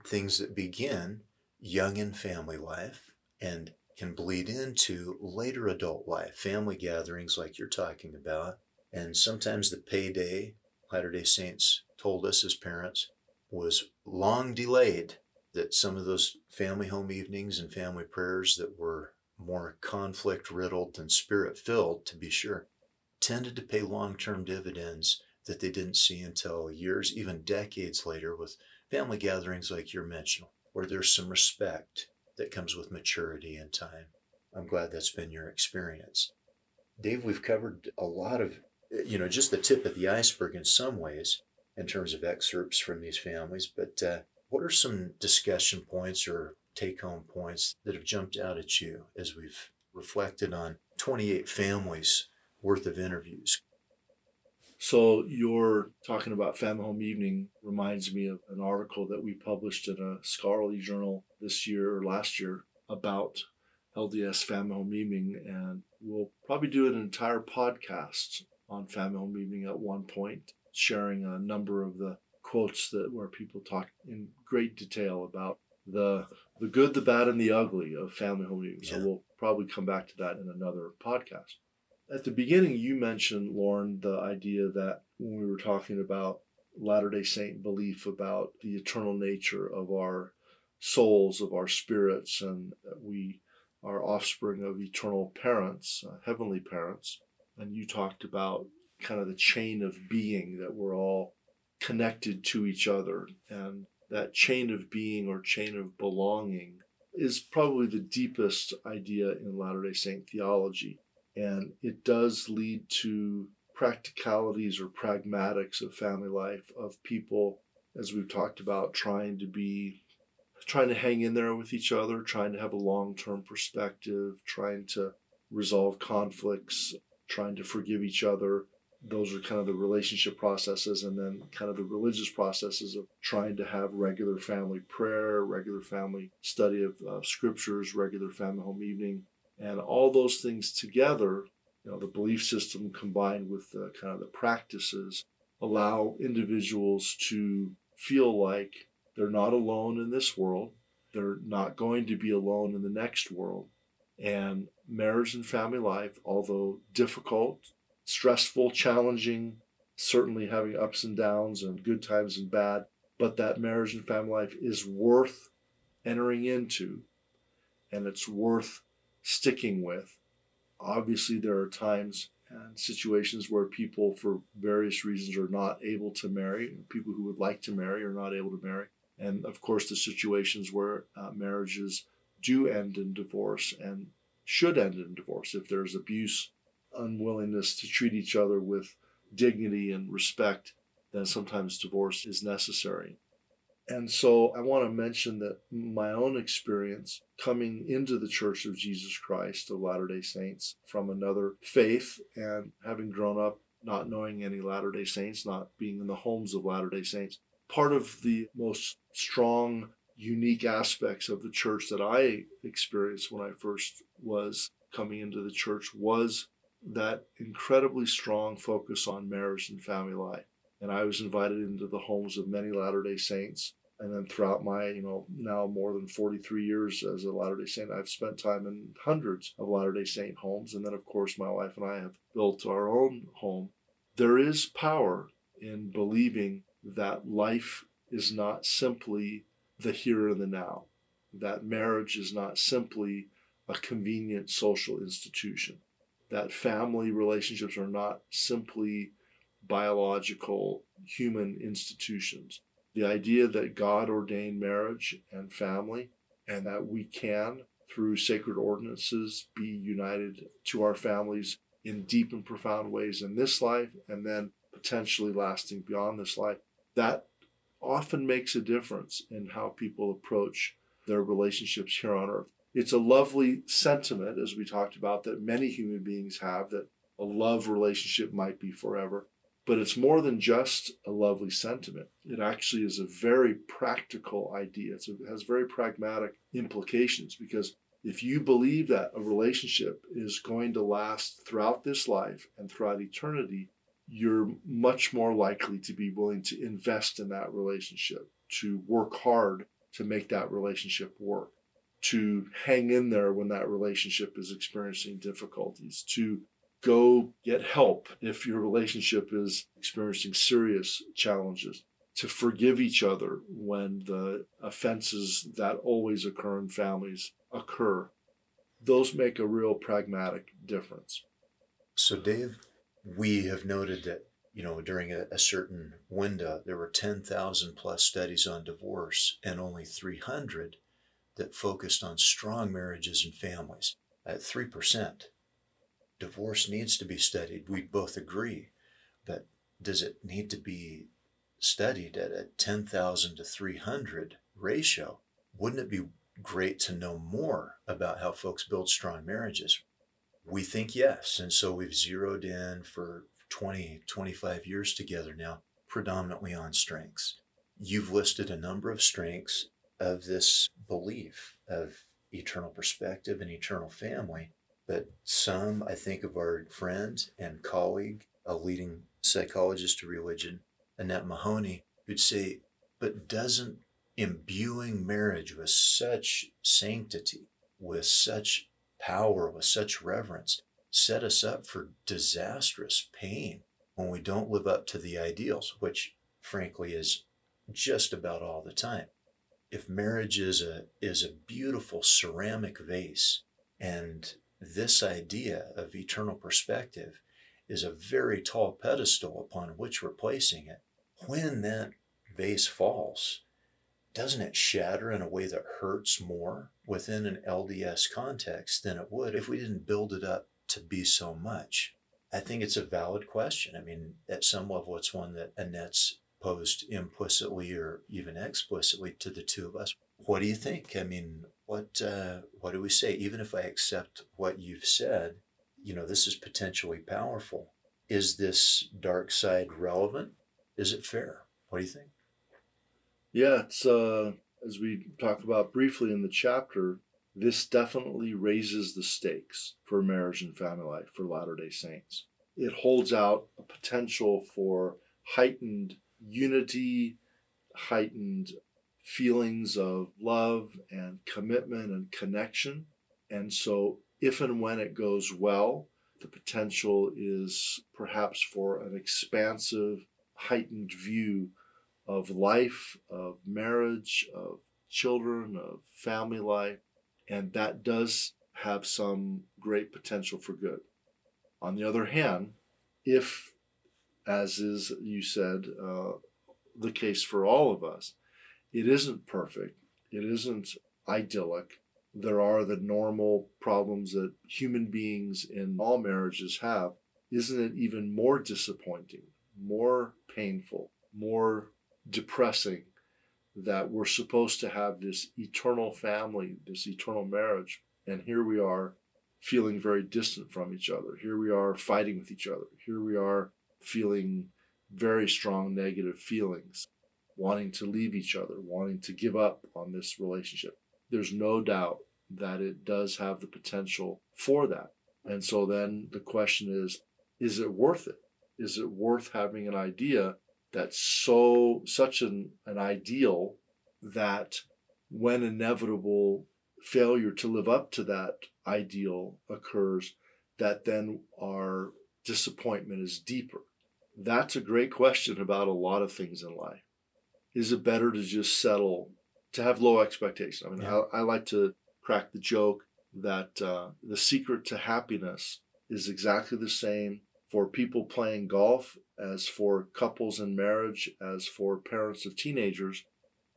things that begin young in family life and can bleed into later adult life, family gatherings like you're talking about. And sometimes the payday, Latter day Saints told us as parents, was long delayed. That some of those family home evenings and family prayers that were more conflict riddled than spirit filled, to be sure, tended to pay long term dividends that they didn't see until years, even decades later, with family gatherings like you're mentioning, where there's some respect that comes with maturity and time. I'm glad that's been your experience. Dave, we've covered a lot of, you know, just the tip of the iceberg in some ways in terms of excerpts from these families, but uh, what are some discussion points or take home points that have jumped out at you as we've reflected on 28 families worth of interviews? So, your talking about Family Home Evening reminds me of an article that we published in a scholarly journal this year or last year about LDS Family Home Evening. And we'll probably do an entire podcast on Family Home Evening at one point, sharing a number of the quotes that where people talk in great detail about the the good, the bad, and the ugly of family home evening. Yeah. So we'll probably come back to that in another podcast at the beginning, you mentioned, Loren, the idea that when we were talking about Latter day Saint belief about the eternal nature of our souls, of our spirits, and that we are offspring of eternal parents, uh, heavenly parents. And you talked about kind of the chain of being that we're all connected to each other. And that chain of being or chain of belonging is probably the deepest idea in Latter day Saint theology. And it does lead to practicalities or pragmatics of family life, of people, as we've talked about, trying to be, trying to hang in there with each other, trying to have a long term perspective, trying to resolve conflicts, trying to forgive each other. Those are kind of the relationship processes, and then kind of the religious processes of trying to have regular family prayer, regular family study of uh, scriptures, regular family home evening, and all those things together, you know, the belief system combined with the kind of the practices allow individuals to feel like they're not alone in this world. They're not going to be alone in the next world. And marriage and family life, although difficult, stressful, challenging, certainly having ups and downs and good times and bad, but that marriage and family life is worth entering into and it's worth sticking with. Obviously, there are times and situations where people, for various reasons, are not able to marry. People who would like to marry are not able to marry. And of course, the situations where uh, marriages do end in divorce and should end in divorce if there's abuse, unwillingness to treat each other with dignity and respect, then sometimes divorce is necessary. And so I want to mention that my own experience coming into the Church of Jesus Christ of Latter day Saints from another faith and having grown up not knowing any Latter day Saints, not being in the homes of Latter day Saints, part of the most strong, unique aspects of the church that I experienced when I first was coming into the church was that incredibly strong focus on marriage and family life. And I was invited into the homes of many Latter day Saints And then throughout my, you know, now more than 43 years as a Latter day Saint, I've spent time in hundreds of Latter day Saint homes. And then, of course, my wife and I have built our own home. There is power in believing that life is not simply the here and the now, that marriage is not simply a convenient social institution, that family relationships are not simply biological human institutions. The idea that God ordained marriage and family, and that we can, through sacred ordinances, be united to our families in deep and profound ways in this life, and then potentially lasting beyond this life, that often makes a difference in how people approach their relationships here on earth. It's a lovely sentiment, as we talked about, that many human beings have that a love relationship might be forever. But it's more than just a lovely sentiment. It actually is a very practical idea. A, it has very pragmatic implications because if you believe that a relationship is going to last throughout this life and throughout eternity, you're much more likely to be willing to invest in that relationship, to work hard to make that relationship work, to hang in there when that relationship is experiencing difficulties, to go get help if your relationship is experiencing serious challenges, to forgive each other when the offenses that always occur in families occur. Those make a real pragmatic difference. So, Dave, we have noted that you know during a, a certain window there were 10,000 plus studies on divorce and only 300 that focused on strong marriages and families at 3% divorce needs to be studied we both agree but does it need to be studied at a 10,000 to 300 ratio wouldn't it be great to know more about how folks build strong marriages we think yes. And so we've zeroed in for 20, 25 years together now, predominantly on strengths. You've listed a number of strengths of this belief of eternal perspective and eternal family. But some, I think of our friend and colleague, a leading psychologist of religion, Annette Mahoney, who'd say, but doesn't imbuing marriage with such sanctity, with such power with such reverence set us up for disastrous pain when we don't live up to the ideals, which frankly is just about all the time. If marriage is a is a beautiful ceramic vase and this idea of eternal perspective is a very tall pedestal upon which we're placing it, when that vase falls, doesn't it shatter in a way that hurts more within an LDS context than it would if we didn't build it up to be so much? I think it's a valid question. I mean, at some level, it's one that Annette's posed implicitly or even explicitly to the two of us. What do you think? I mean, what uh, what do we say? Even if I accept what you've said, you know, this is potentially powerful. Is this dark side relevant? Is it fair? What do you think? Yeah, it's uh, as we talked about briefly in the chapter, this definitely raises the stakes for marriage and family life for Latter day Saints. It holds out a potential for heightened unity, heightened feelings of love and commitment and connection. And so, if and when it goes well, the potential is perhaps for an expansive, heightened view of life, of marriage, of children, of family life, and that does have some great potential for good. On the other hand, if, as is, you said, uh, the case for all of us, it isn't perfect, it isn't idyllic, there are the normal problems that human beings in all marriages have, isn't it even more disappointing, more painful, more depressing that we're supposed to have this eternal family, this eternal marriage, and here we are feeling very distant from each other. Here we are fighting with each other. Here we are feeling very strong negative feelings, wanting to leave each other, wanting to give up on this relationship. There's no doubt that it does have the potential for that. And so then the question is is it worth it? Is it worth having an idea that's so such an, an ideal that when inevitable failure to live up to that ideal occurs, that then our disappointment is deeper? That's a great question about a lot of things in life. Is it better to just settle, to have low expectations? I mean, Yeah. I, I like to crack the joke that uh, the secret to happiness is exactly the same for people playing golf as for couples in marriage, as for parents of teenagers.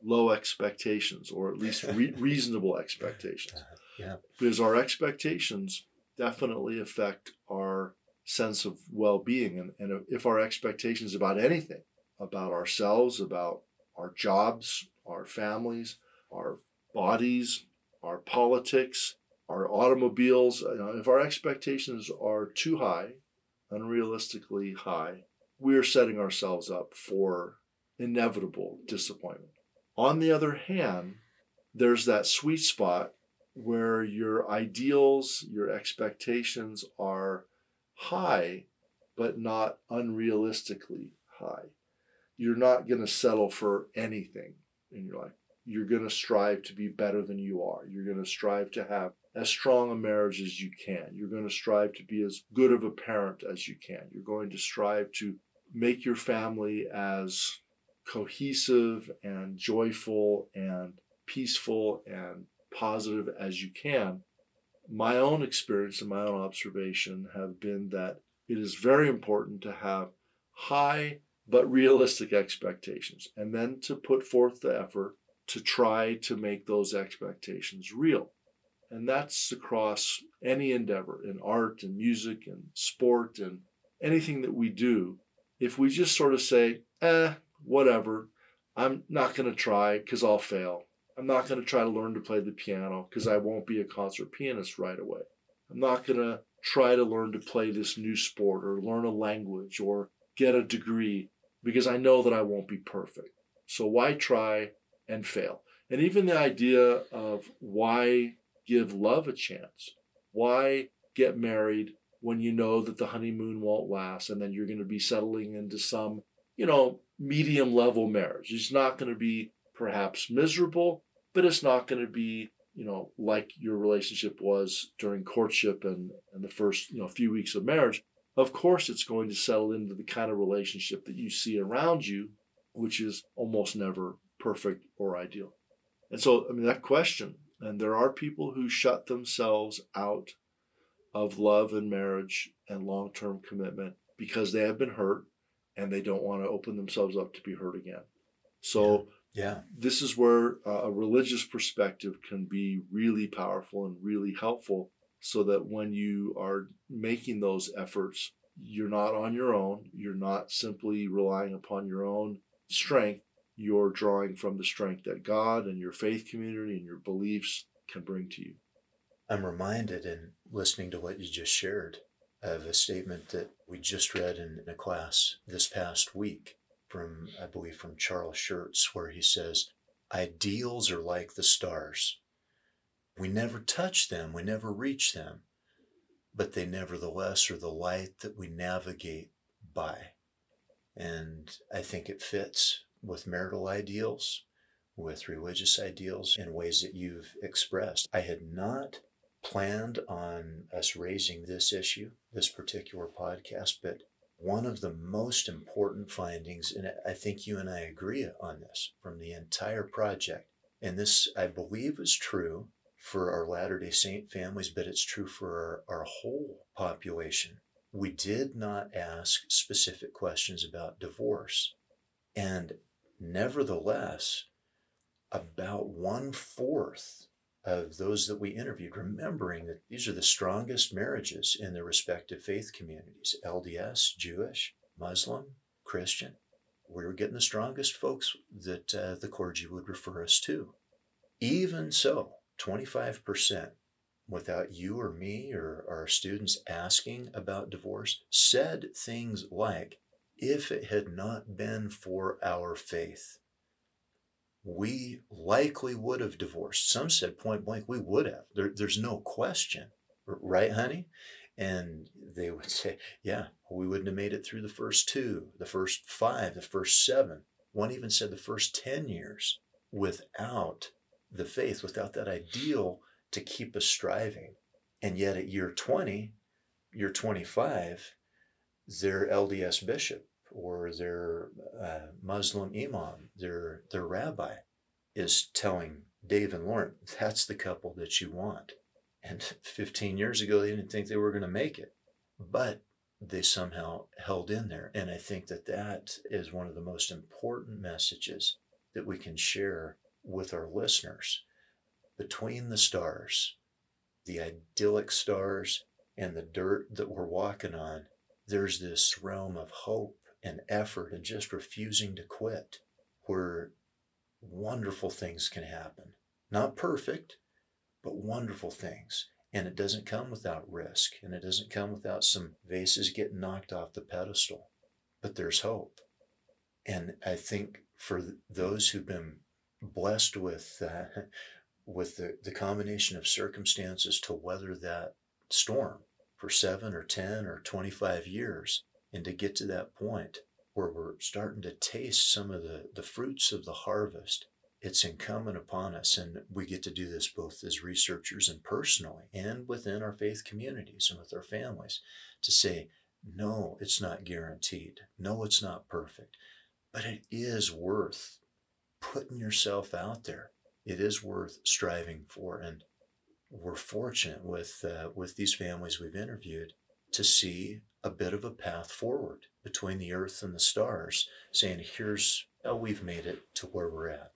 Low expectations, or at least re- reasonable expectations Yeah. because our expectations definitely affect our sense of well-being and, and if our expectations about anything about ourselves about our jobs our families our bodies our politics our automobiles you know, if our expectations are too high unrealistically high we are setting ourselves up for inevitable disappointment. On the other hand there's that sweet spot where your ideals, your expectations are high, but not unrealistically high. You're not going to settle for anything in your life. You're going to strive to be better than you are. You're going to strive to have as strong a marriage as you can. You're going to strive to be as good of a parent as you can. You're going to strive to make your family as cohesive and joyful and peaceful and positive as you can. My own experience and my own observation have been that it is very important to have high but realistic expectations and then to put forth the effort to try to make those expectations real. And that's across any endeavor in art and music and sport and anything that we do. If we just sort of say, eh, whatever, I'm not going to try because I'll fail. I'm not going to try to learn to play the piano because I won't be a concert pianist right away. I'm not going to try to learn to play this new sport or learn a language or get a degree because I know that I won't be perfect. So why try and fail? And even the idea of why give love a chance? Why get married when you know that the honeymoon won't last and then you're going to be settling into some, you know, medium level marriage? It's not going to be perhaps miserable, but it's not going to be, you know, like your relationship was during courtship and, and the first, you know, few weeks of marriage. Of course, it's going to settle into the kind of relationship that you see around you, which is almost never perfect or ideal. And so, I mean, that question, and there are people who shut themselves out of love and marriage and long term commitment because they have been hurt and they don't want to open themselves up to be hurt again. So, Yeah. This is where uh, a religious perspective can be really powerful and really helpful so that when you are making those efforts, you're not on your own. You're not simply relying upon your own strength. You're drawing from the strength that God and your faith community and your beliefs can bring to you. I'm reminded in listening to what you just shared of a statement that we just read in, a class this past week from, I believe, from Charles Schurz, where he says, Ideals are like the stars. We never touch them, we never reach them, but they nevertheless are the light that we navigate by. And I think it fits with marital ideals, with religious ideals in ways that you've expressed. I had not planned on us raising this issue, this particular podcast, but one of the most important findings, and I think you and I agree on this from the entire project, and this I believe is true for our Latter day Saint families, but it's true for our, our whole population. We did not ask specific questions about divorce. And nevertheless, about one fourth of those that we interviewed, remembering that these are the strongest marriages in their respective faith communities LDS, Jewish, Muslim, Christian. We were getting the strongest folks that uh, the clergy would refer us to. Even so, 25% without you or me or our students asking about divorce said things like, if it had not been for our faith, we likely would have divorced. Some said point blank, we would have. There, there's no question. Right, honey? And they would say, yeah, we wouldn't have made it through the first two, the first five, the first seven. One even said the first 10 years without the faith, without that ideal to keep us striving. And yet at year 20, year 25, their LDS bishop or their uh, Muslim imam, their, their rabbi, is telling Dave and Loren, that's the couple that you want. And 15 years ago, they didn't think they were going to make it, but they somehow held in there. And I think that that is one of the most important messages that we can share with our listeners. Between the stars, the idyllic stars, and the dirt that we're walking on, there's this realm of hope and effort and just refusing to quit where wonderful things can happen. Not perfect, but wonderful things. And it doesn't come without risk, and it doesn't come without some vases getting knocked off the pedestal. But there's hope. And I think for those who've been blessed with uh, with the, the combination of circumstances to weather that storm for seven or 10 or 25 years and to get to that point where we're starting to taste some of the, the fruits of the harvest it's incumbent upon us, and we get to do this both as researchers and personally, and within our faith communities and with our families, to say, no, it's not guaranteed. No, it's not perfect. But it is worth putting yourself out there. It is worth striving for. And we're fortunate with, uh, with these families we've interviewed to see a bit of a path forward between the earth and the stars, saying, here's how we've made it to where we're at.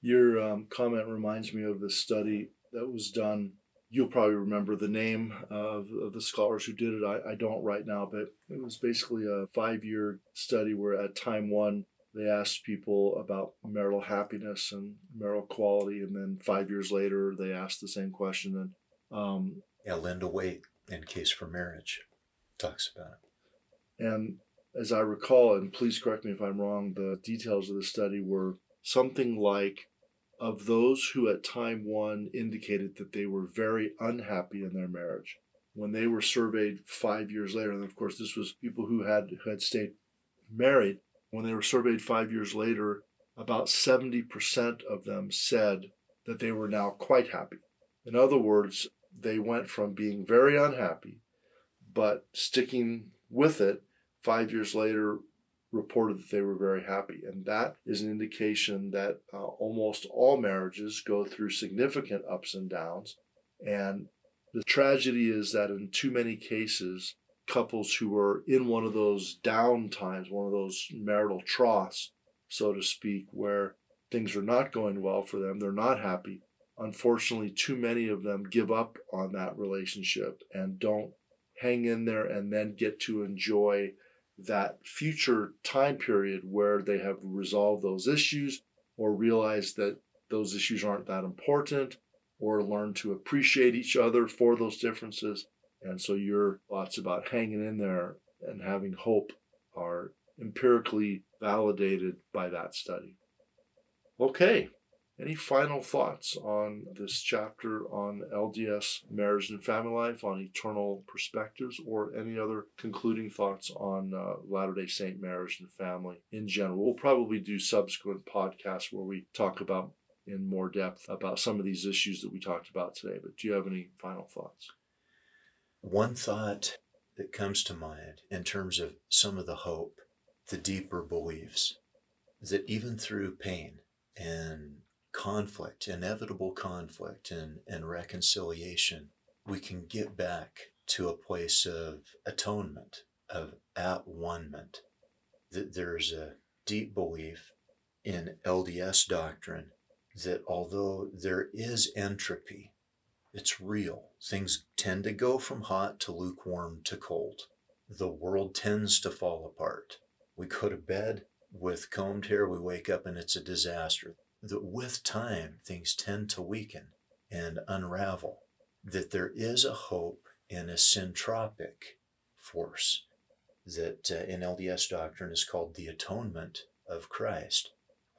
Your um, comment reminds me of the study that was done. You'll probably remember the name of, of the scholars who did it. I, I don't right now, but it was basically a five year study where at time one, they asked people about marital happiness and marital quality. And then five years later, they asked the same question. And um, yeah, Linda Waite in Case for Marriage talks about it. And as I recall, and please correct me if I'm wrong, the details of the study were something like of those who at time one indicated that they were very unhappy in their marriage when they were surveyed five years later and of course this was people who had who had stayed married when they were surveyed five years later about 70% of them said that they were now quite happy in other words they went from being very unhappy but sticking with it five years later reported that they were very happy. And that is an indication that uh, almost all marriages go through significant ups and downs. And the tragedy is that in too many cases, couples who are in one of those down times, one of those marital troughs, so to speak, where things are not going well for them, they're not happy. Unfortunately, too many of them give up on that relationship and don't hang in there and then get to enjoy that future time period where they have resolved those issues or realized that those issues aren't that important or learn to appreciate each other for those differences. And so your thoughts about hanging in there and having hope are empirically validated by that study. Okay, any final thoughts on this chapter on LDS marriage and family life, on eternal perspectives, or any other concluding thoughts on uh, Latter day Saint marriage and family in general? We'll probably do subsequent podcasts where we talk about in more depth about some of these issues that we talked about today. But do you have any final thoughts? One thought that comes to mind in terms of some of the hope, the deeper beliefs, is that even through pain and conflict, inevitable conflict and, and reconciliation, we can get back to a place of atonement, of at one ment. That there's a deep belief in LDS doctrine that although there is entropy, it's real. Things tend to go from hot to lukewarm to cold. The world tends to fall apart. We go to bed with combed hair, we wake up and it's a disaster that with time things tend to weaken and unravel, that there is a hope in a syntropic force that uh, in LDS doctrine is called the atonement of Christ,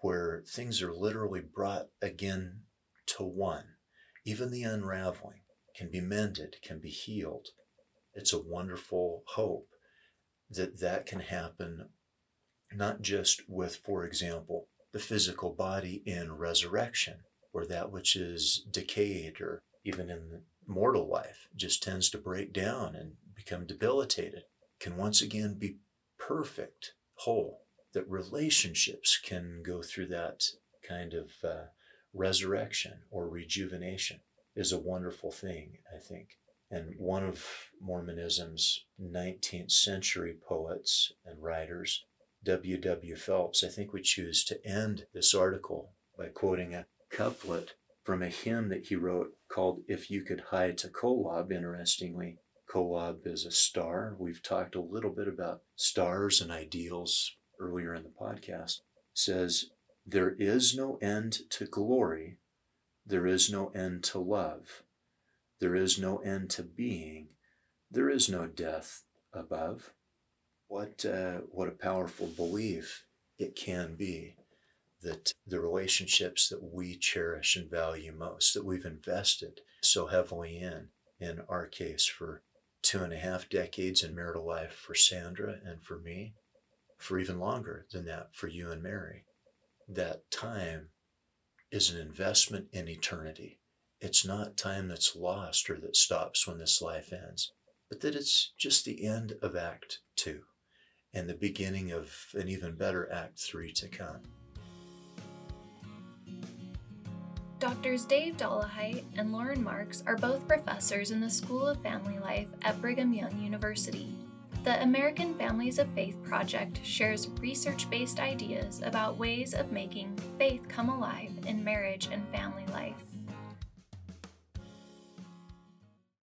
where things are literally brought again to one. Even the unraveling can be mended, can be healed. It's a wonderful hope that that can happen not just with, for example, the physical body in resurrection, or that which is decayed or even in mortal life just tends to break down and become debilitated, can once again be perfect, whole. That relationships can go through that kind of uh, resurrection or rejuvenation is a wonderful thing, I think. And one of Mormonism's 19th century poets and writers, W. W. Phelps, I think we choose to end this article by quoting a couplet from a hymn that he wrote called If You Could Hie to Kolob. Interestingly, Kolob is a star. We've talked a little bit about stars and ideals earlier in the podcast. It says, There is no end to glory, there is no end to love there is no end to being. There is no death above. What, uh, what a powerful belief it can be that the relationships that we cherish and value most, that we've invested so heavily in, in our case for two and a half decades in marital life for Sandra and for me, for even longer than that for you and Mary, that time is an investment in eternity. It's not time that's lost or that stops when this life ends, but that it's just the end of Act Two and the beginning of an even better Act Three to come. Doctors Dave Dollahite and Loren Marks are both professors in the School of Family Life at Brigham Young University. The American Families of Faith Project shares research based ideas about ways of making faith come alive in marriage and family life.